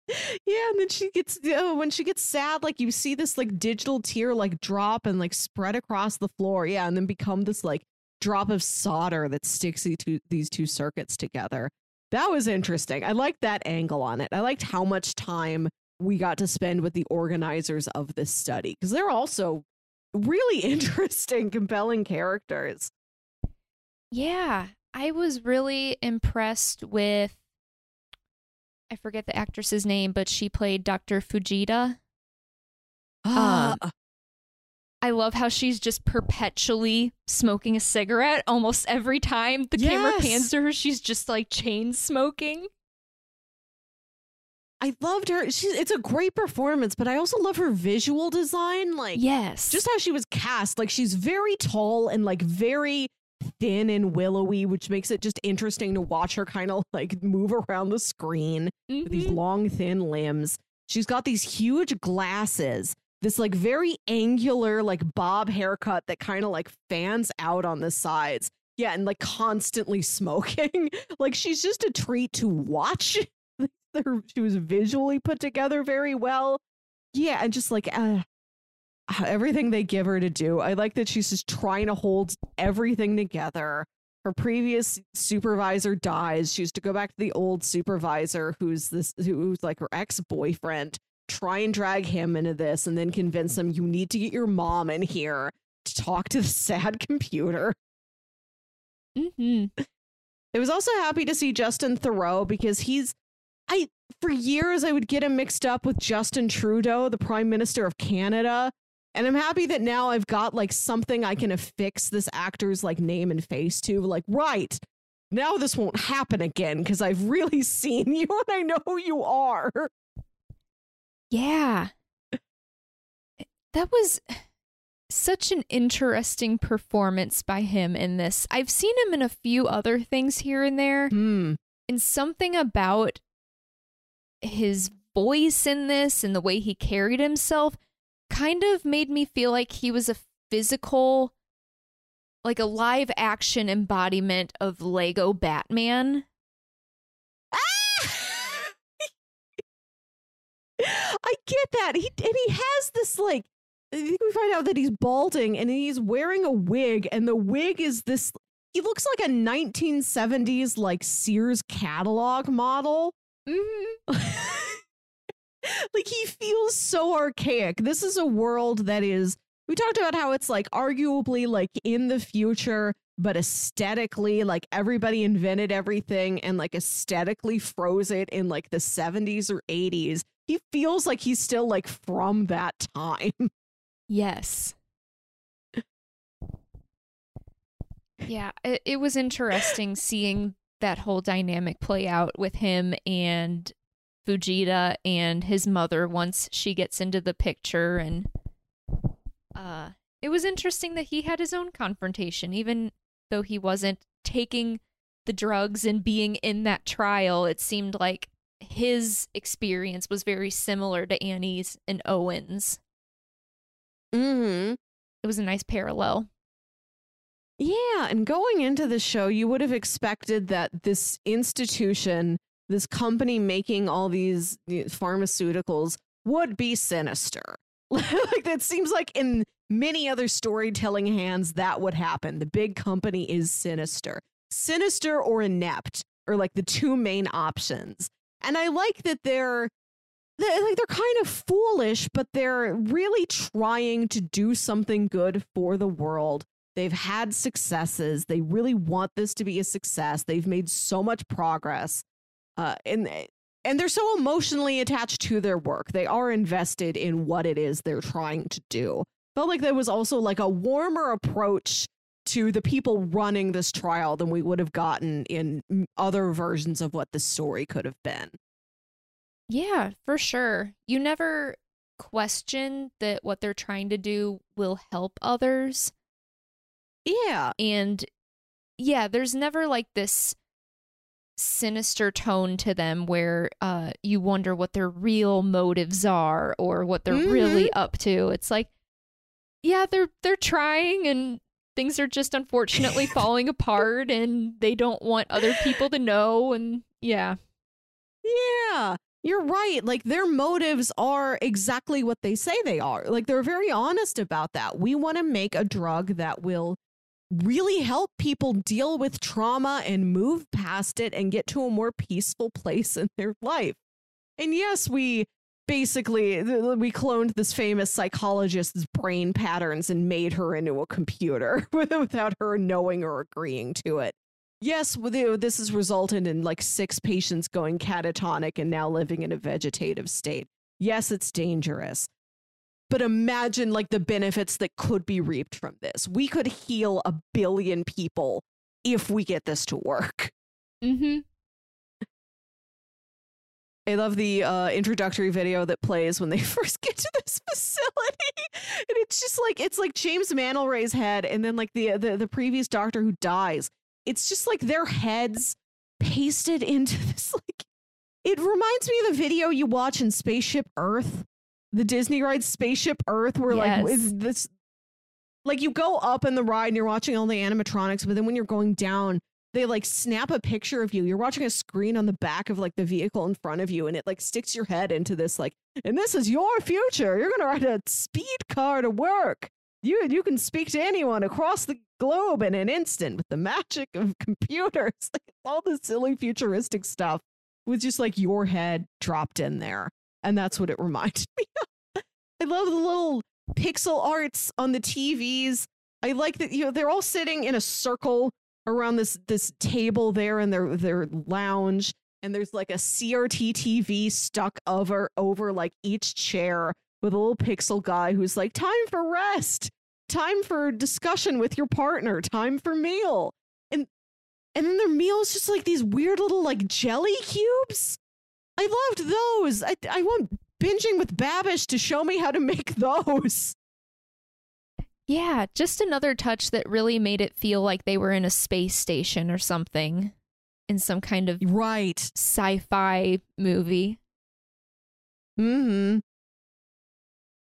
yeah and then she gets uh, when she gets sad like you see this like digital tear like drop and like spread across the floor yeah and then become this like drop of solder that sticks these two, circuits together that was interesting i liked that angle on it i liked how much time we got to spend with the organizers of this study because they're also really interesting compelling characters Yeah, I was really impressed with. I forget the actress's name, but she played Dr. Fujita. Ah, I love how she's just perpetually smoking a cigarette almost every time the camera Yes. pans to her. She's just like chain smoking. I loved her. She, it's a great performance, but I also love her visual design. Like, Yes. just how she was cast. Like, she's very tall and like very thin and willowy, which makes it just interesting to watch her kind of like move around the screen with these Mhm. long, thin limbs. She's got these huge glasses, this like very angular, like bob haircut that kind of like fans out on the sides. Yeah, and like constantly smoking. like she's just a treat to watch. She was visually put together very well. Yeah, and just like uh, everything they give her to do. I like that she's just trying to hold everything together. Her previous supervisor dies. She has to go back to the old supervisor, who's this, who's like her ex boyfriend. Try and drag him into this, and then convince him you need to get your mom in here to talk to the sad computer. Mhm. I was also happy to see Justin Theroux because he's I for years I would get him mixed up with Justin Trudeau, the Prime Minister of Canada. And I'm happy that now I've got like something I can affix this actor's like name and face to. Like, right. Now this won't happen again because I've really seen you and I know who you are. Yeah. That was such an interesting performance by him in this. I've seen him in a few other things here and there, Hmm. and something about his voice in this and the way he carried himself kind of made me feel like he was a physical like a live action embodiment of Lego Batman. I get that. He and he has this like I think we find out that he's balding and he's wearing a wig and the wig is this he looks like a 1970s like Sears catalog model. Mm-hmm. like he feels so archaic. This is a world that is we talked about how it's like arguably like in the future but aesthetically like everybody invented everything and like aesthetically froze it in like the 70s or 80s. He feels like he's still like from that time. Yes. Yeah, it, it was interesting seeing that whole dynamic play out with him and Fujita and his mother once she gets into the picture and uh it was interesting that he had his own confrontation even though he wasn't taking the drugs and being in that trial, it seemed like his experience was very similar to Annie's and Owen's. Mm-hmm. It was a nice parallel. Yeah, and going into the show, you would have expected that this institution, this company making all these pharmaceuticals, would be sinister. like that seems like in many other storytelling hands that would happen. The big company is sinister. Sinister or inept are like the two main options. And I like that they're they're, like they're kind of foolish, but they're really trying to do something good for the world. They've had successes. They really want this to be a success. They've made so much progress. Uh, and and they're so emotionally attached to their work. They are invested in what it is they're trying to do. Felt like there was also like a warmer approach to the people running this trial than we would have gotten in other versions of what the story could have been. Yeah, for sure. You never question that what they're trying to do will help others. Yeah. And yeah, there's never like this sinister tone to them where uh you wonder what their real motives are or what they're mm-hmm. really up to. It's like yeah, they're they're trying and things are just unfortunately falling apart and they don't want other people to know and yeah. Yeah. You're right. Like their motives are exactly what they say they are. Like they're very honest about that. We want to make a drug that will really help people deal with trauma and move past it and get to a more peaceful place in their life. And yes, we basically we cloned this famous psychologist's brain patterns and made her into a computer without her knowing or agreeing to it. Yes, this has resulted in like six patients going catatonic and now living in a vegetative state. Yes, it's dangerous but imagine like the benefits that could be reaped from this. We could heal a billion people if we get this to work. Mm-hmm. I love the uh, introductory video that plays when they first get to this facility, and it's just like it's like James McIlroy's head, and then like the the, the previous doctor who dies. It's just like their heads pasted into this like. It reminds me of the video you watch in Spaceship Earth the Disney ride Spaceship Earth, where yes. like is this like you go up in the ride and you're watching all the animatronics, but then when you're going down, they like snap a picture of you. You're watching a screen on the back of like the vehicle in front of you, and it like sticks your head into this like, and this is your future. You're gonna ride a speed car to work. You you can speak to anyone across the globe in an instant with the magic of computers. Like all the silly futuristic stuff with just like your head dropped in there. And that's what it reminded me of. I love the little pixel arts on the TVs. I like that you know they're all sitting in a circle around this this table there in their their lounge and there's like a CRT TV stuck over over like each chair with a little pixel guy who's like time for rest, time for discussion with your partner, time for meal. And and then their meal is just like these weird little like jelly cubes I loved those. I, I want binging with Babish to show me how to make those. Yeah, just another touch that really made it feel like they were in a space station or something in some kind of right sci-fi movie. Mhm.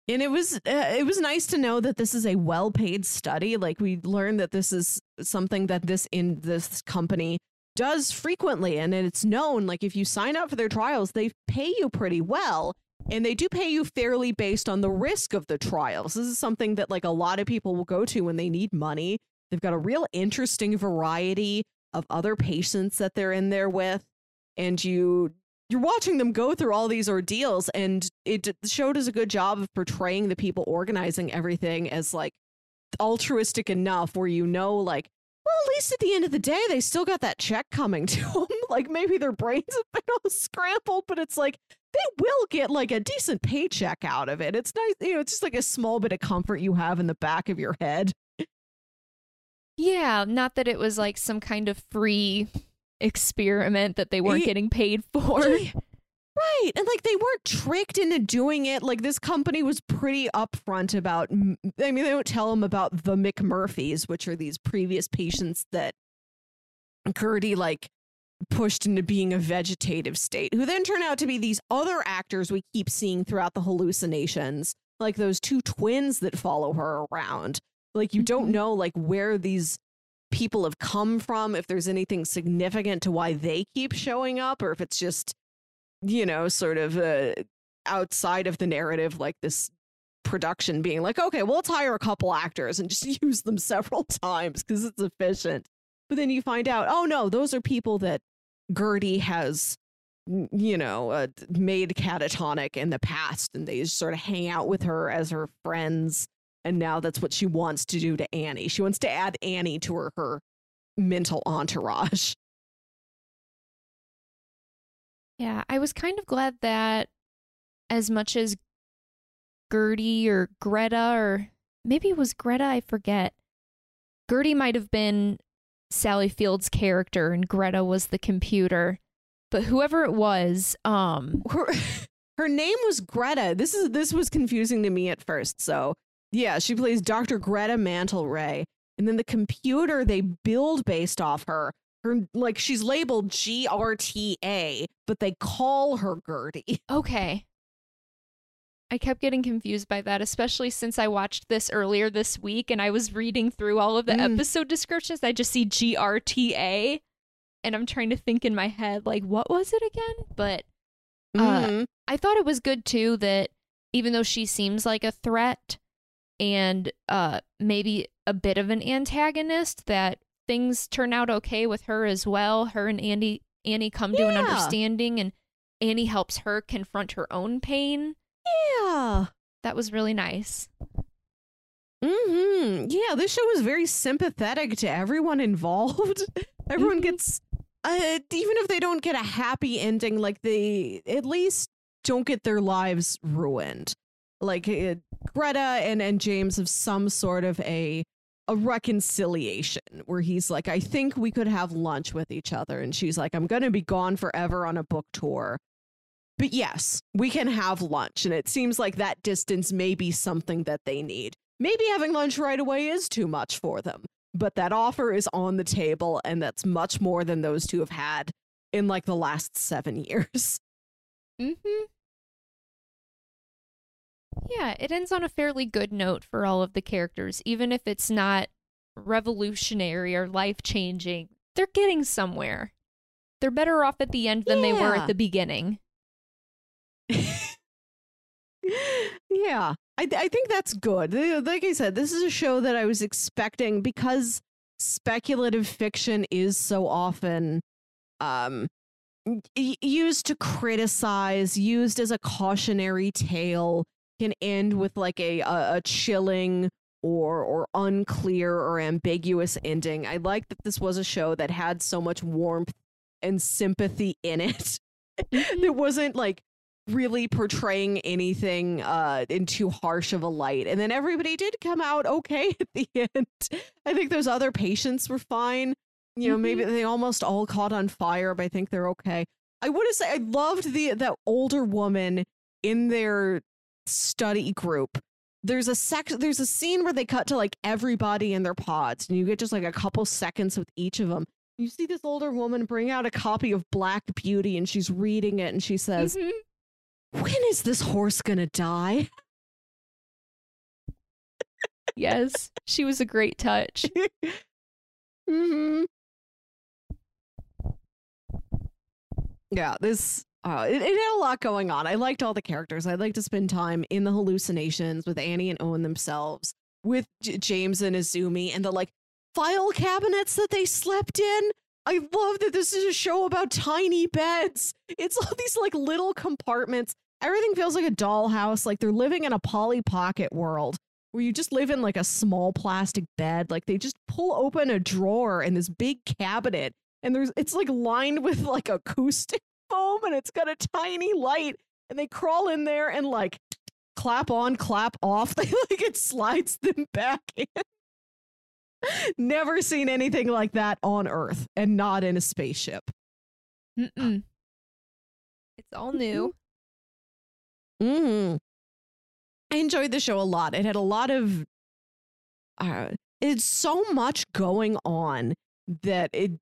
And it was uh, it was nice to know that this is a well-paid study. Like we learned that this is something that this in this company does frequently and it's known like if you sign up for their trials they pay you pretty well and they do pay you fairly based on the risk of the trials this is something that like a lot of people will go to when they need money they've got a real interesting variety of other patients that they're in there with and you you're watching them go through all these ordeals and it the show does a good job of portraying the people organizing everything as like altruistic enough where you know like well, at least at the end of the day, they still got that check coming to them. like maybe their brains have been all scrambled, but it's like they will get like a decent paycheck out of it. It's nice, you know, it's just like a small bit of comfort you have in the back of your head. Yeah, not that it was like some kind of free experiment that they weren't getting paid for. Right. And like they weren't tricked into doing it. Like this company was pretty upfront about, I mean, they don't tell them about the McMurphys, which are these previous patients that Gertie like pushed into being a vegetative state, who then turn out to be these other actors we keep seeing throughout the hallucinations, like those two twins that follow her around. Like you don't Mhm. know like where these people have come from, if there's anything significant to why they keep showing up, or if it's just, you know, sort of uh, outside of the narrative, like this production being like, okay, well, let's hire a couple actors and just use them several times because it's efficient. But then you find out, oh no, those are people that Gertie has, you know, uh, made catatonic in the past, and they sort of hang out with her as her friends. And now that's what she wants to do to Annie. She wants to add Annie to her her mental entourage. Yeah, I was kind of glad that as much as Gertie or Greta or maybe it was Greta, I forget. Gertie might have been Sally Field's character and Greta was the computer. But whoever it was, um Her her name was Greta. This is this was confusing to me at first. So yeah, she plays Dr. Greta Mantleray. And then the computer they build based off her. Her like she's labeled GRTA, but they call her Gertie. okay. I kept getting confused by that, especially since I watched this earlier this week and I was reading through all of the Mm. episode descriptions. I just see GRTA and I'm trying to think in my head, like, what was it again? But Uh, Mhm. I thought it was good too that even though she seems like a threat and uh maybe a bit of an antagonist, that things turn out okay with her as well. Her and Andy Annie come to an understanding and Annie helps her confront her own pain. Yeah. That was really nice. hmm Yeah, this show is very sympathetic to everyone involved. everyone Mhm. gets, uh, even if they don't get a happy ending, like they at least don't get their lives ruined. Like uh, Greta and and James have some sort of a a reconciliation where he's like, I think we could have lunch with each other, and she's like, I'm gonna be gone forever on a book tour. But yes, we can have lunch. And it seems like that distance may be something that they need. Maybe having lunch right away is too much for them, but that offer is on the table, and that's much more than those two have had in like the last seven years. Mm-hmm. Yeah, it ends on a fairly good note for all of the characters, even if it's not revolutionary or life changing. They're getting somewhere. They're better off at the end than they were at the beginning. yeah, I, I think that's good. Like I said, this is a show that I was expecting because speculative fiction is so often um, used to criticize, used as a cautionary tale, can end with like a, a, a chilling or or unclear or ambiguous ending. I like that this was a show that had so much warmth and sympathy in it. it wasn't like really portraying anything uh in too harsh of a light. And then everybody did come out okay at the end. I think those other patients were fine. You know maybe they almost all caught on fire but i think they're okay. I would have said i loved the that older woman in their study group. There's a sec there's a scene where they cut to like everybody in their pods and you get just like a couple seconds with each of them you see this older woman bring out a copy of black beauty and she's reading it and she says Mhm. When is this horse gonna die? Yes, she was a great touch. hmm Yeah, this uh, it, it had a lot going on. I liked all the characters. I'd like to spend time in the hallucinations with Annie and Owen themselves, with J- James and Azumi, and the like file cabinets that they slept in. I love that this is a show about tiny beds. It's all these like little compartments. Everything feels like a dollhouse, like they're living in a Polly Pocket world where you just live in like a small plastic bed. Like they just pull open a drawer in this big cabinet and there's it's like lined with like acoustic foam and it's got a tiny light and they crawl in there and like clap on, clap off. They like it slides them back in. Never seen anything like that on Earth and not in a spaceship. Mm-mm. It's all new. Mm. I enjoyed the show a lot. It had a lot of uh it's so much going on that it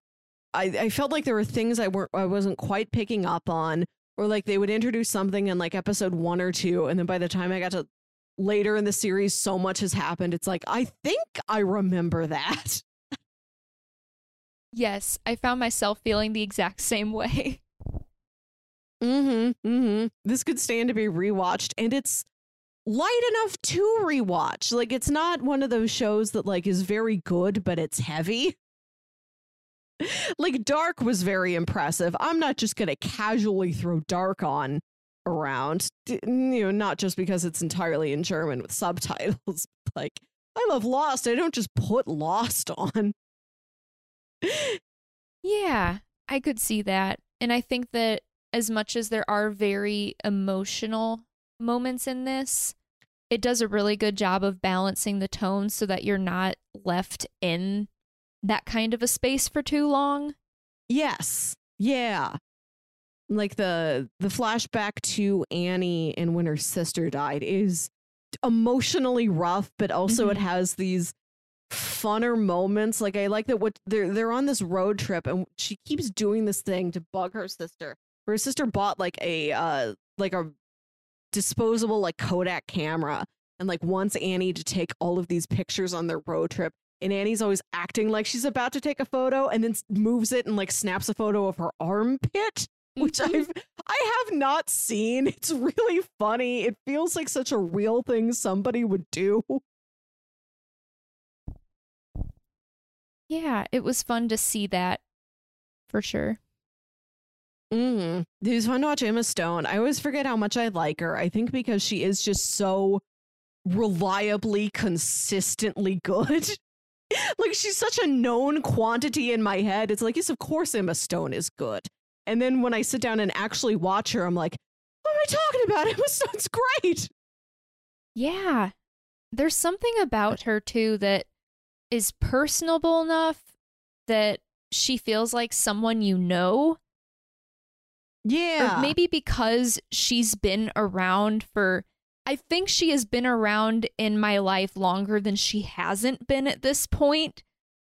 I, I felt like there were things I weren't I wasn't quite picking up on, or like they would introduce something in like episode one or two, and then by the time I got to later in the series, so much has happened. It's like I think I remember that. Yes, I found myself feeling the exact same way. Mm-hmm. Mm-hmm. This could stand to be rewatched, and it's light enough to rewatch. Like it's not one of those shows that like is very good, but it's heavy. like Dark was very impressive. I'm not just gonna casually throw Dark on around, you know, not just because it's entirely in German with subtitles. Like I love Lost. I don't just put Lost on. yeah, I could see that. And I think that as much as there are very emotional moments in this, it does a really good job of balancing the tone so that you're not left in that kind of a space for too long. Yes. Yeah. Like the the flashback to Annie and when her sister died is emotionally rough, but also mm-hmm. it has these funner moments. Like I like that what they're they're on this road trip and she keeps doing this thing to bug her sister. Her sister bought like a uh like a disposable like Kodak camera and like wants Annie to take all of these pictures on their road trip. And Annie's always acting like she's about to take a photo and then moves it and like snaps a photo of her armpit, which mm-hmm. I've I have not seen. It's really funny. It feels like such a real thing somebody would do. Yeah, it was fun to see that for sure. Mm. It was fun to watch Emma Stone. I always forget how much I like her. I think because she is just so reliably, consistently good. like she's such a known quantity in my head. It's like, yes, of course Emma Stone is good. And then when I sit down and actually watch her, I'm like, what am I talking about? Emma Stone's great. Yeah. There's something about her too that is personable enough that she feels like someone you know yeah. Or maybe because she's been around for I think she has been around in my life longer than she hasn't been at this point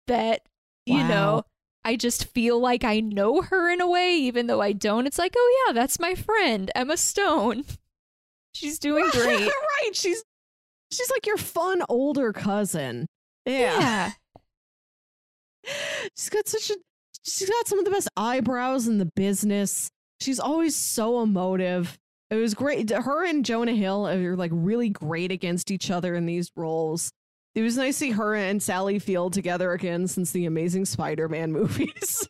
that wow. you know I just feel like I know her in a way even though I don't. It's like, "Oh yeah, that's my friend, Emma Stone." She's doing great. right. She's she's like your fun older cousin. Yeah. yeah. She's got such a she's got some of the best eyebrows in the business. She's always so emotive. It was great. Her and Jonah Hill are like really great against each other in these roles. It was nice to see her and Sally Field together again since the Amazing Spider Man movies.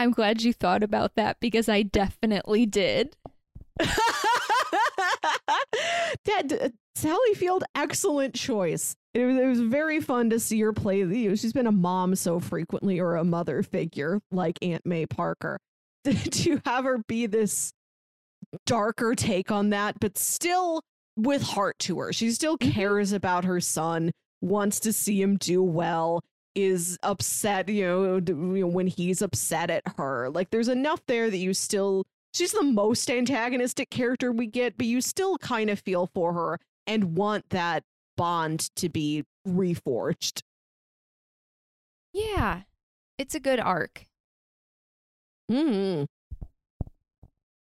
I'm glad you thought about that because I definitely did. Dad, Sally Field, excellent choice. It was, it was very fun to see her play. You know, she's been a mom so frequently or a mother figure like Aunt May Parker. to have her be this darker take on that, but still with heart to her. She still mm-hmm. cares about her son, wants to see him do well, is upset, you know, you know, when he's upset at her. Like there's enough there that you still she's the most antagonistic character we get, but you still kind of feel for her and want that bond to be reforged. Yeah. It's a good arc. Hmm.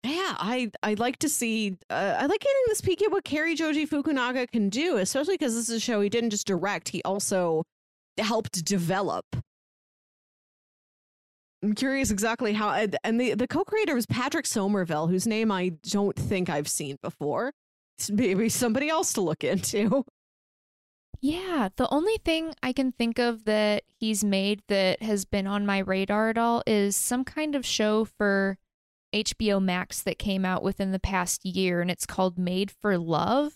Yeah, I I like to see. Uh, I like getting this peek at what Cary Joji Fukunaga can do, especially because this is a show he didn't just direct; he also helped develop. I'm curious exactly how. And the the co-creator was Patrick Somerville, whose name I don't think I've seen before. Maybe somebody else to look into. Yeah, the only thing I can think of that he's made that has been on my radar at all is some kind of show for HBO Max that came out within the past year and it's called Made for Love.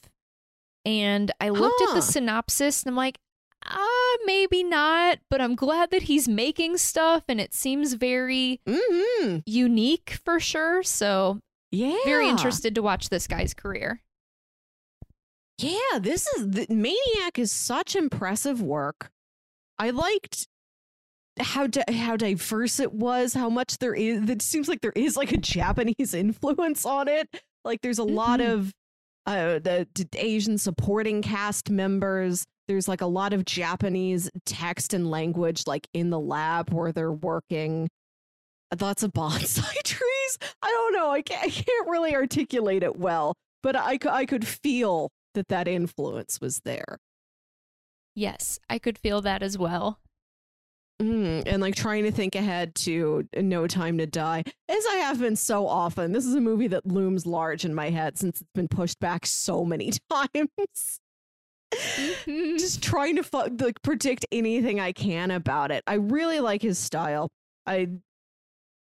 And I looked huh. at the synopsis and I'm like, ah, maybe not, but I'm glad that he's making stuff and it seems very mm-hmm. unique for sure. So, yeah. Very interested to watch this guy's career. Yeah, this is the, Maniac is such impressive work. I liked how di- how diverse it was, how much there is. It seems like there is like a Japanese influence on it. Like there's a mm-hmm. lot of uh, the, the Asian supporting cast members. There's like a lot of Japanese text and language like in the lab where they're working. lots of bonsai trees. I don't know. I can't, I can't really articulate it well, but I, I could feel that that influence was there. Yes, I could feel that as well. Mm, and like trying to think ahead to No Time to Die, as I have been so often. This is a movie that looms large in my head since it's been pushed back so many times. Mhm. Just trying to fu- like predict anything I can about it. I really like his style. I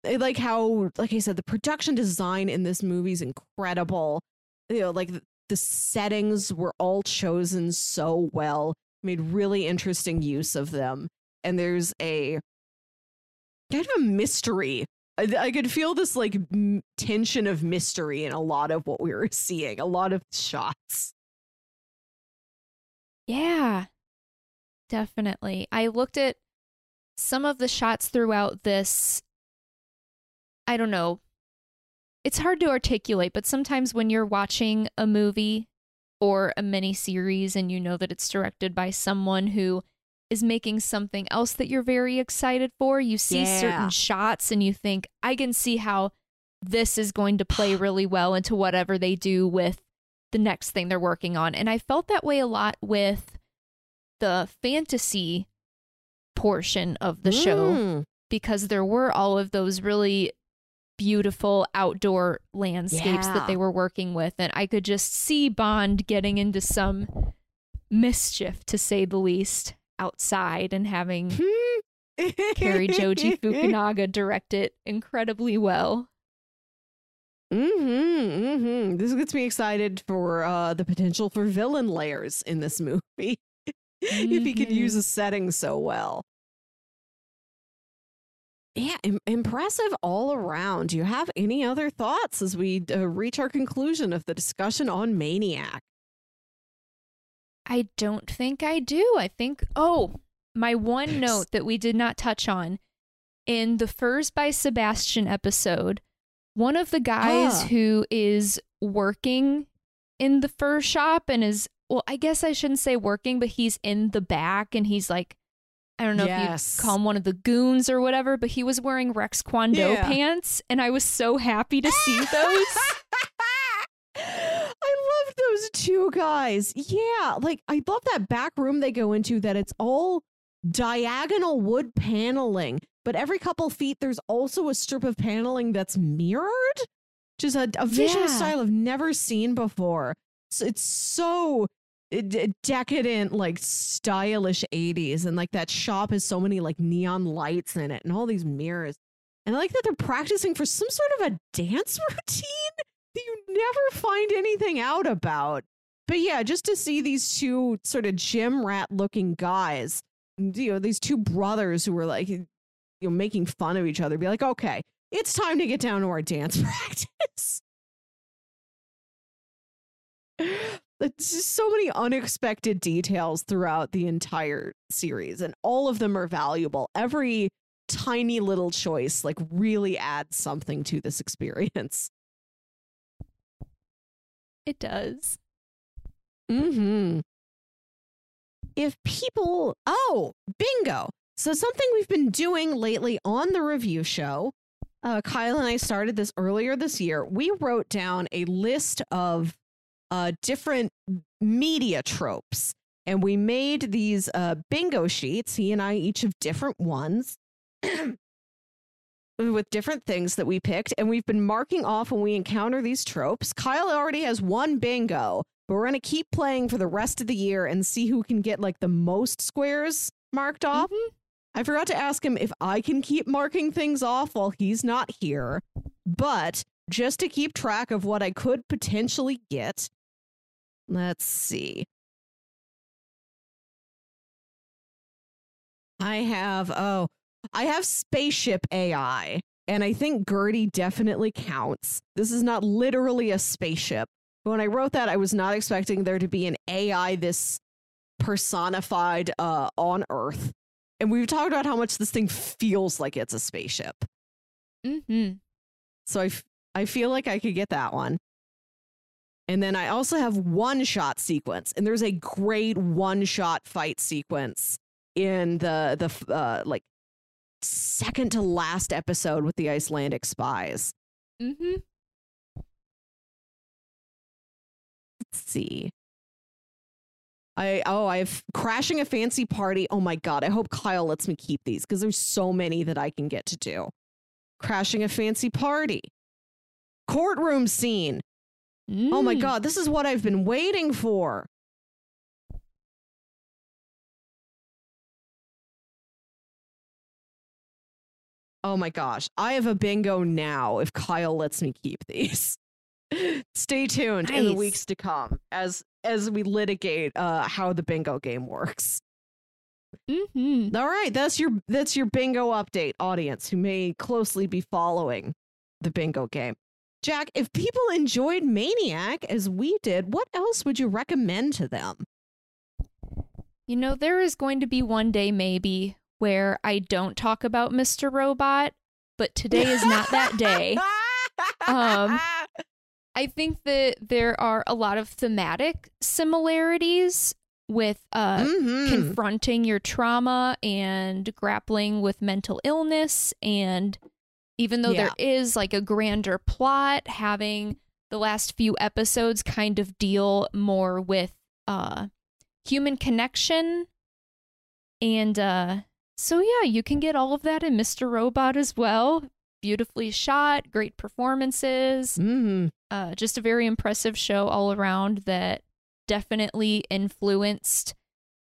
I like how, like I said, the production design in this movie is incredible. You know, like the, settings were all chosen so well, made really interesting use of them. And there's a kind of a mystery. I, I could feel this like m- tension of mystery in a lot of what we were seeing, a lot of shots. Yeah, definitely. I looked at some of the shots throughout this. I don't know. It's hard to articulate, but sometimes when you're watching a movie or a mini series and you know that it's directed by someone who is making something else that you're very excited for, you see Yeah. certain shots and you think, I can see how this is going to play really well into whatever they do with the next thing they're working on. And I felt that way a lot with the fantasy portion of the show Mm. because there were all of those really beautiful outdoor landscapes Yeah. that they were working with. And I could just see Bond getting into some mischief, to say the least, outside and having Cary Joji Fukunaga direct it incredibly well. Mm-hmm, mm-hmm. This gets me excited for uh, the potential for villain layers in this movie. if he could Mhm. use a setting so well. Yeah, Im- impressive all around. Do you have any other thoughts as we uh, reach our conclusion of the discussion on Maniac? I don't think I do. I think, oh, my one note that we did not touch on in the Furs by Sebastian episode, one of the guys Ah. who is working in the fur shop and is, well, I guess I shouldn't say working, but he's in the back and he's like, I don't know if Yes. you call him one of the goons or whatever, but he was wearing Rex Kwon Do Yeah. pants, and I was so happy to see those. I love those two guys. Yeah, like I love that back room they go into that it's all diagonal wood paneling, but every couple feet there's also a strip of paneling that's mirrored. Just a, a visual Yeah. style I've never seen before. So it's so decadent, like stylish 80s. And like that shop has so many like neon lights in it and all these mirrors. And I like that they're practicing for some sort of a dance routine that you never find anything out about. But yeah, just to see these two sort of gym rat looking guys, you know, these two brothers who were like, you know, making fun of each other, be like, okay, it's time to get down to our dance practice. It's just so many unexpected details throughout the entire series, and all of them are valuable. Every tiny little choice, like, really adds something to this experience. it does. mm-hmm If people, oh, bingo. So something we've been doing lately on the review show. Uh, Kyle and I started this earlier this year. We wrote down a list of uh, different media tropes, and we made these uh, bingo sheets. He and I each have different ones. with different things that we picked, and we've been marking off when we encounter these tropes. Kyle already has one bingo, but we're going to keep playing for the rest of the year and see who can get like the most squares marked off. Mhm. I forgot to ask him if I can keep marking things off while he's not here, but just to keep track of what I could potentially get, let's see. I have, oh, I have spaceship AI, and I think Gertie definitely counts. This is not literally a spaceship. When I wrote that, I was not expecting there to be an AI this personified uh, on Earth. And we've talked about how much this thing feels like it's a spaceship. Mm-hmm. So I, f- I feel like I could get that one. And then I also have one shot sequence, and there's a great one shot fight sequence in the the uh, like second to last episode with the Icelandic spies. Mm-hmm. Let's see. I oh I've crashing a fancy party. Oh my god! I hope Kyle lets me keep these because there's so many that I can get to do. Crashing a fancy party, courtroom scene. Oh my Mm. god! This is what I've been waiting for. Oh my gosh! I have a bingo now. If Kyle lets me keep these. Stay tuned in the weeks to come as as we litigate uh, how the bingo game works. Mm-hmm. All right, that's your that's your bingo update, audience who may closely be following the bingo game. Jacq, if people enjoyed Maniac as we did, what else would you recommend to them? You know, there is going to be one day maybe where I don't talk about Mr. Robot, but today is not that day. Um, I think that there are a lot of thematic similarities with uh, Mhm. confronting your trauma and grappling with mental illness. And even though Yeah. there is like a grander plot, having the last few episodes kind of deal more with uh, human connection. And uh, so, yeah, you can get all of that in Mr. Robot as well. Beautifully shot, great performances Mhm. uh, just a very impressive show all around that definitely influenced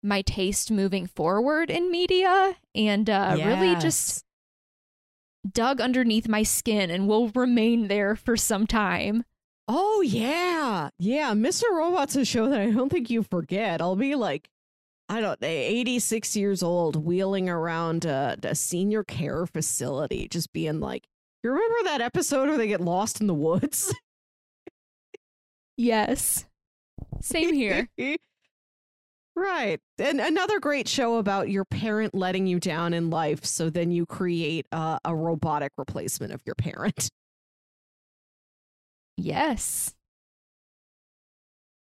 my taste moving forward in media and uh, really just dug underneath my skin and will remain there for some time. Oh yeah. Yeah, Mr. Robot's a show that I don't think you forget. I'll be like I don't know, 86 years old wheeling around a, a senior care facility just being like, "You remember that episode where they get lost in the woods?" Yes. Same here. right. And another great show about your parent letting you down in life so then you create uh, a robotic replacement of your parent. Yes.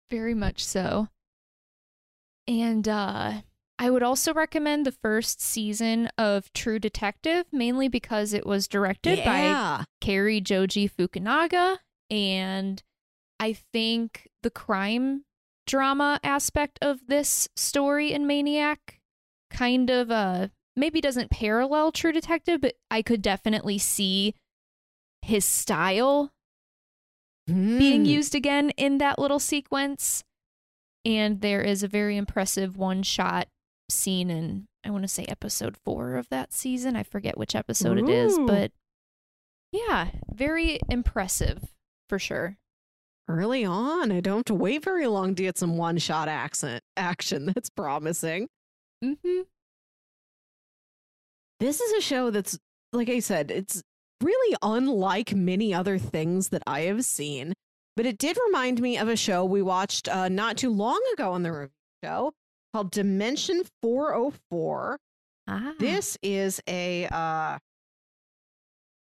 Very much so. And uh I would also recommend the first season of True Detective, mainly because it was directed by yeah. Cary Joji Fukunaga. And I think the crime drama aspect of this story in Maniac kind of uh maybe doesn't parallel True Detective, but I could definitely see his style being Mm. used again in that little sequence. And there is a very impressive one shot scene in, I want to say, episode four of that season. I forget which episode it is, but yeah, very impressive for sure. Early on. I don't have to wait very long to get some one shot accent action. That's promising. hmm This is a show that's, like I said, it's really unlike many other things that I have seen, but it did remind me of a show we watched uh, not too long ago on the review show called Dimension 404. Ah. This is a uh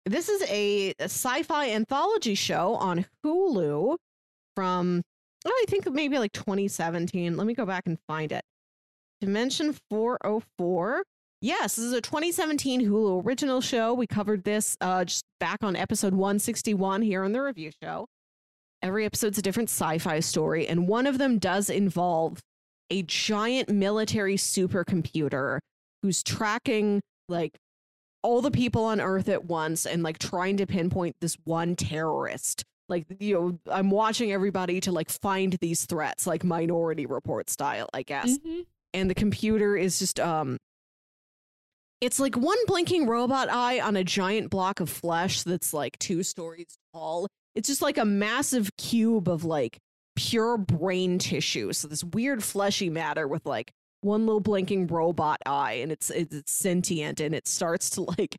this is a, a sci-fi anthology show on Hulu from oh, I think maybe like 2017. Let me go back and find it. Dimension 404. Yes, this is a 2017 Hulu original show. We covered this uh just back on episode 161 here on the review show. Every episode's a different sci-fi story and one of them does involve a giant military supercomputer who's tracking like all the people on earth at once and like trying to pinpoint this one terrorist like you know i'm watching everybody to like find these threats like minority report style i guess. Mhm. and the computer is just um it's like one blinking robot eye on a giant block of flesh that's like two stories tall. It's just like a massive cube of like pure brain tissue. So this weird fleshy matter with like one little blinking robot eye and it's it's, it's sentient and it starts to like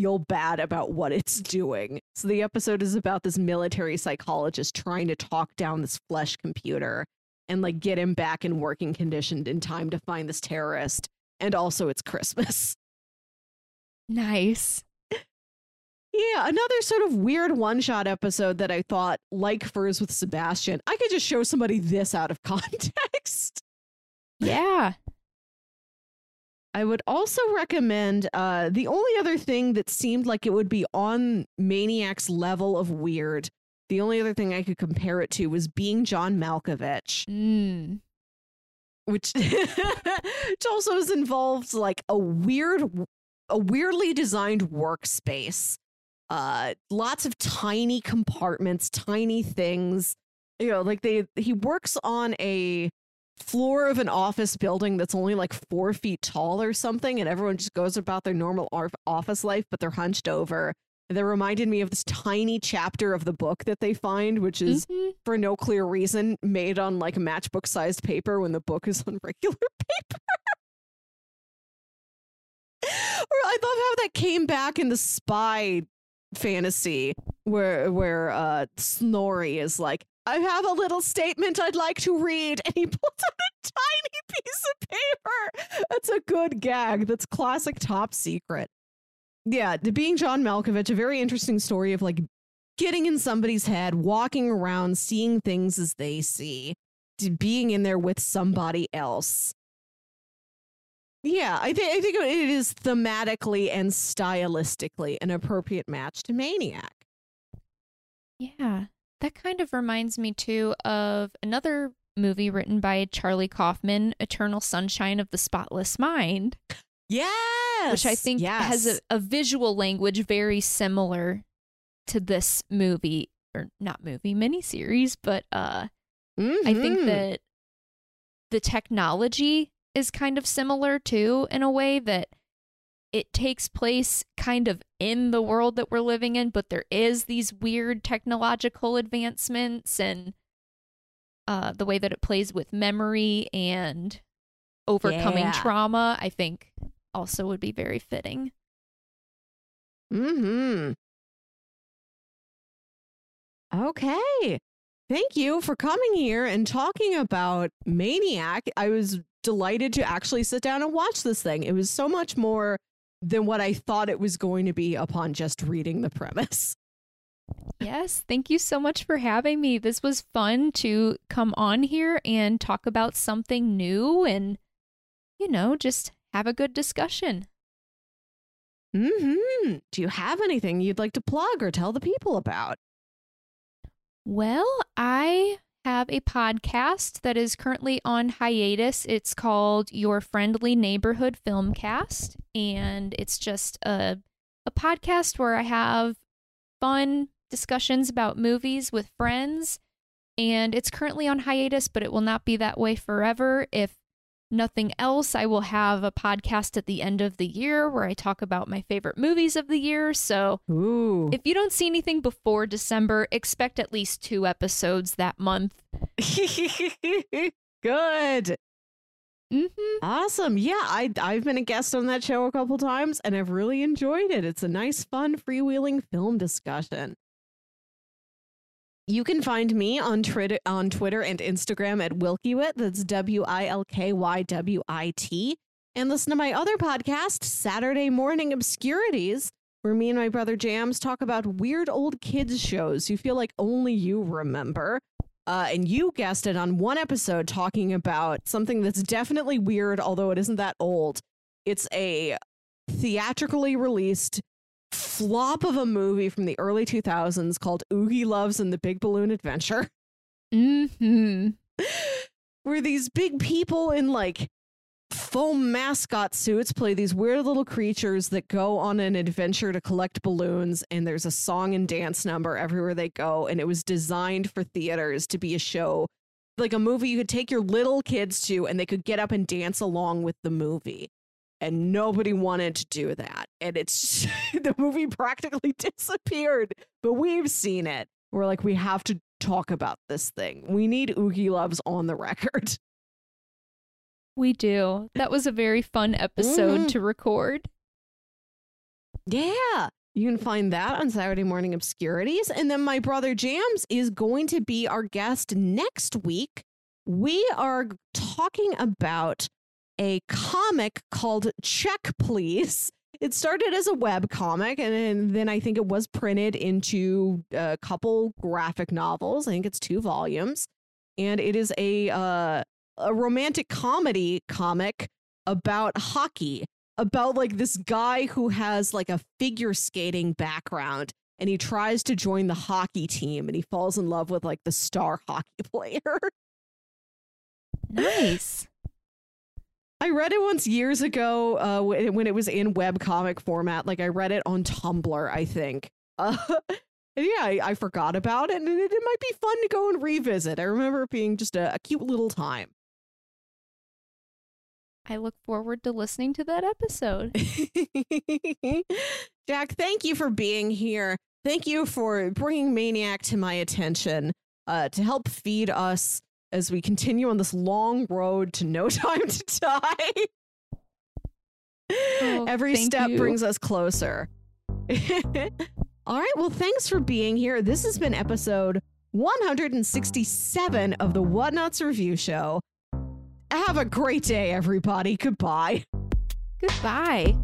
feel bad about what it's doing so the episode is about this military psychologist trying to talk down this flesh computer and like get him back in working condition in time to find this terrorist and also it's christmas Nice. yeah another sort of weird one shot episode that i thought like furs with sebastian i could just show somebody this out of context Yeah. I would also recommend uh, the only other thing that seemed like it would be on Maniac's level of weird. The only other thing I could compare it to was being John Malkovich, Mm. which which also is involved like a weird, a weirdly designed workspace. Uh, lots of tiny compartments, tiny things. You know, like they he works on a floor of an office building that's only like four feet tall or something, and everyone just goes about their normal office life, but they're hunched over. And that reminded me of this tiny chapter of the book that they find, which is Mhm. for no clear reason made on like matchbook sized paper when the book is on regular paper. I love how that came back in the spy fantasy where where uh Snorri is like, I have a little statement I'd like to read, and he pulls out a tiny piece of paper. That's a good gag. That's classic top secret. Yeah, being John Malkovich, a very interesting story of like getting in somebody's head, walking around, seeing things as they see, being in there with somebody else. Yeah, I, think I think it is thematically and stylistically an appropriate match to Maniac. Yeah. That kind of reminds me too of another movie written by Charlie Kaufman, Eternal Sunshine of the Spotless Mind, Yes, which I think yes. has a, a visual language very similar to this movie or not movie miniseries, but uh I think Mhm. that the technology is kind of similar too, in a way that it takes place kind of in the world that we're living in, but there is these weird technological advancements and uh, the way that it plays with memory and overcoming Yeah. trauma, I think also would be very fitting. Hmm. Okay. Thank you for coming here and talking about Maniac. I was delighted to actually sit down and watch this thing. It was so much more than what I thought it was going to be upon just reading the premise. Yes, thank you so much for having me. This was fun to come on here and talk about something new and, you know, just have a good discussion. Hmm. Do you have anything you'd like to plug or tell the people about? Well, I have a podcast that is currently on hiatus. It's called Your Friendly Neighborhood Filmcast, and it's just a a podcast where I have fun discussions about movies with friends. And it's currently on hiatus, but it will not be that way forever. If nothing else, I will have a podcast at the end of the year where I talk about my favorite movies of the year. So Ooh. if you don't see anything before December, expect at least two episodes that month. Good. Mm-hmm. Awesome. Yeah, I I've been a guest on that show a couple times and I've really enjoyed it. It's a nice, fun, freewheeling film discussion. You can find me on Twitter on Twitter and Instagram at Wilkywit. That's W I L K Y W I T. And listen to my other podcast, Saturday Morning Obscurities, where me and my brother Jams talk about weird old kids shows you feel like only you remember. Uh, and you guessed it on one episode talking about something that's definitely weird, although it isn't that old. It's a theatrically released flop of a movie from the early 2000s called Oogieloves and the Big Balloon Adventure, Mm-hmm. where these big people in like foam mascot suits play these weird little creatures that go on an adventure to collect balloons and there's a song and dance number everywhere they go and it was designed for theaters to be a show like a movie you could take your little kids to and they could get up and dance along with the movie and nobody wanted to do that and it's the movie practically disappeared but we've seen it we're like we have to talk about this thing we need oogieloves on the record We do. That was a very fun episode Mhm. to record. Yeah. You can find that on Saturday Morning Obscurities. And then my brother Jams is going to be our guest next week. We are talking about a comic called Check Please. It started as a web comic and then- then I think it was printed into a couple graphic novels. I think it's two volumes. And it is a uh, a romantic comedy comic about hockey, about like this guy who has like a figure skating background and he tries to join the hockey team and he falls in love with like the star hockey player. Nice. I read it once years ago uh, when it was in web comic format. Like I read it on Tumblr, I think. Uh, and yeah, I, I, forgot about it, and it, it, might be fun to go and revisit. I remember it being just a, a cute little time. I look forward to listening to that episode. Jacq, thank you for being here. Thank you for bringing Maniac to my attention uh, to help feed us as we continue on this long road to no time to die. Oh, Every step you. brings us closer. All right. Well, thanks for being here. This has been episode 167 of the Whatnauts Review Show. Have a great day, everybody. Goodbye. Goodbye.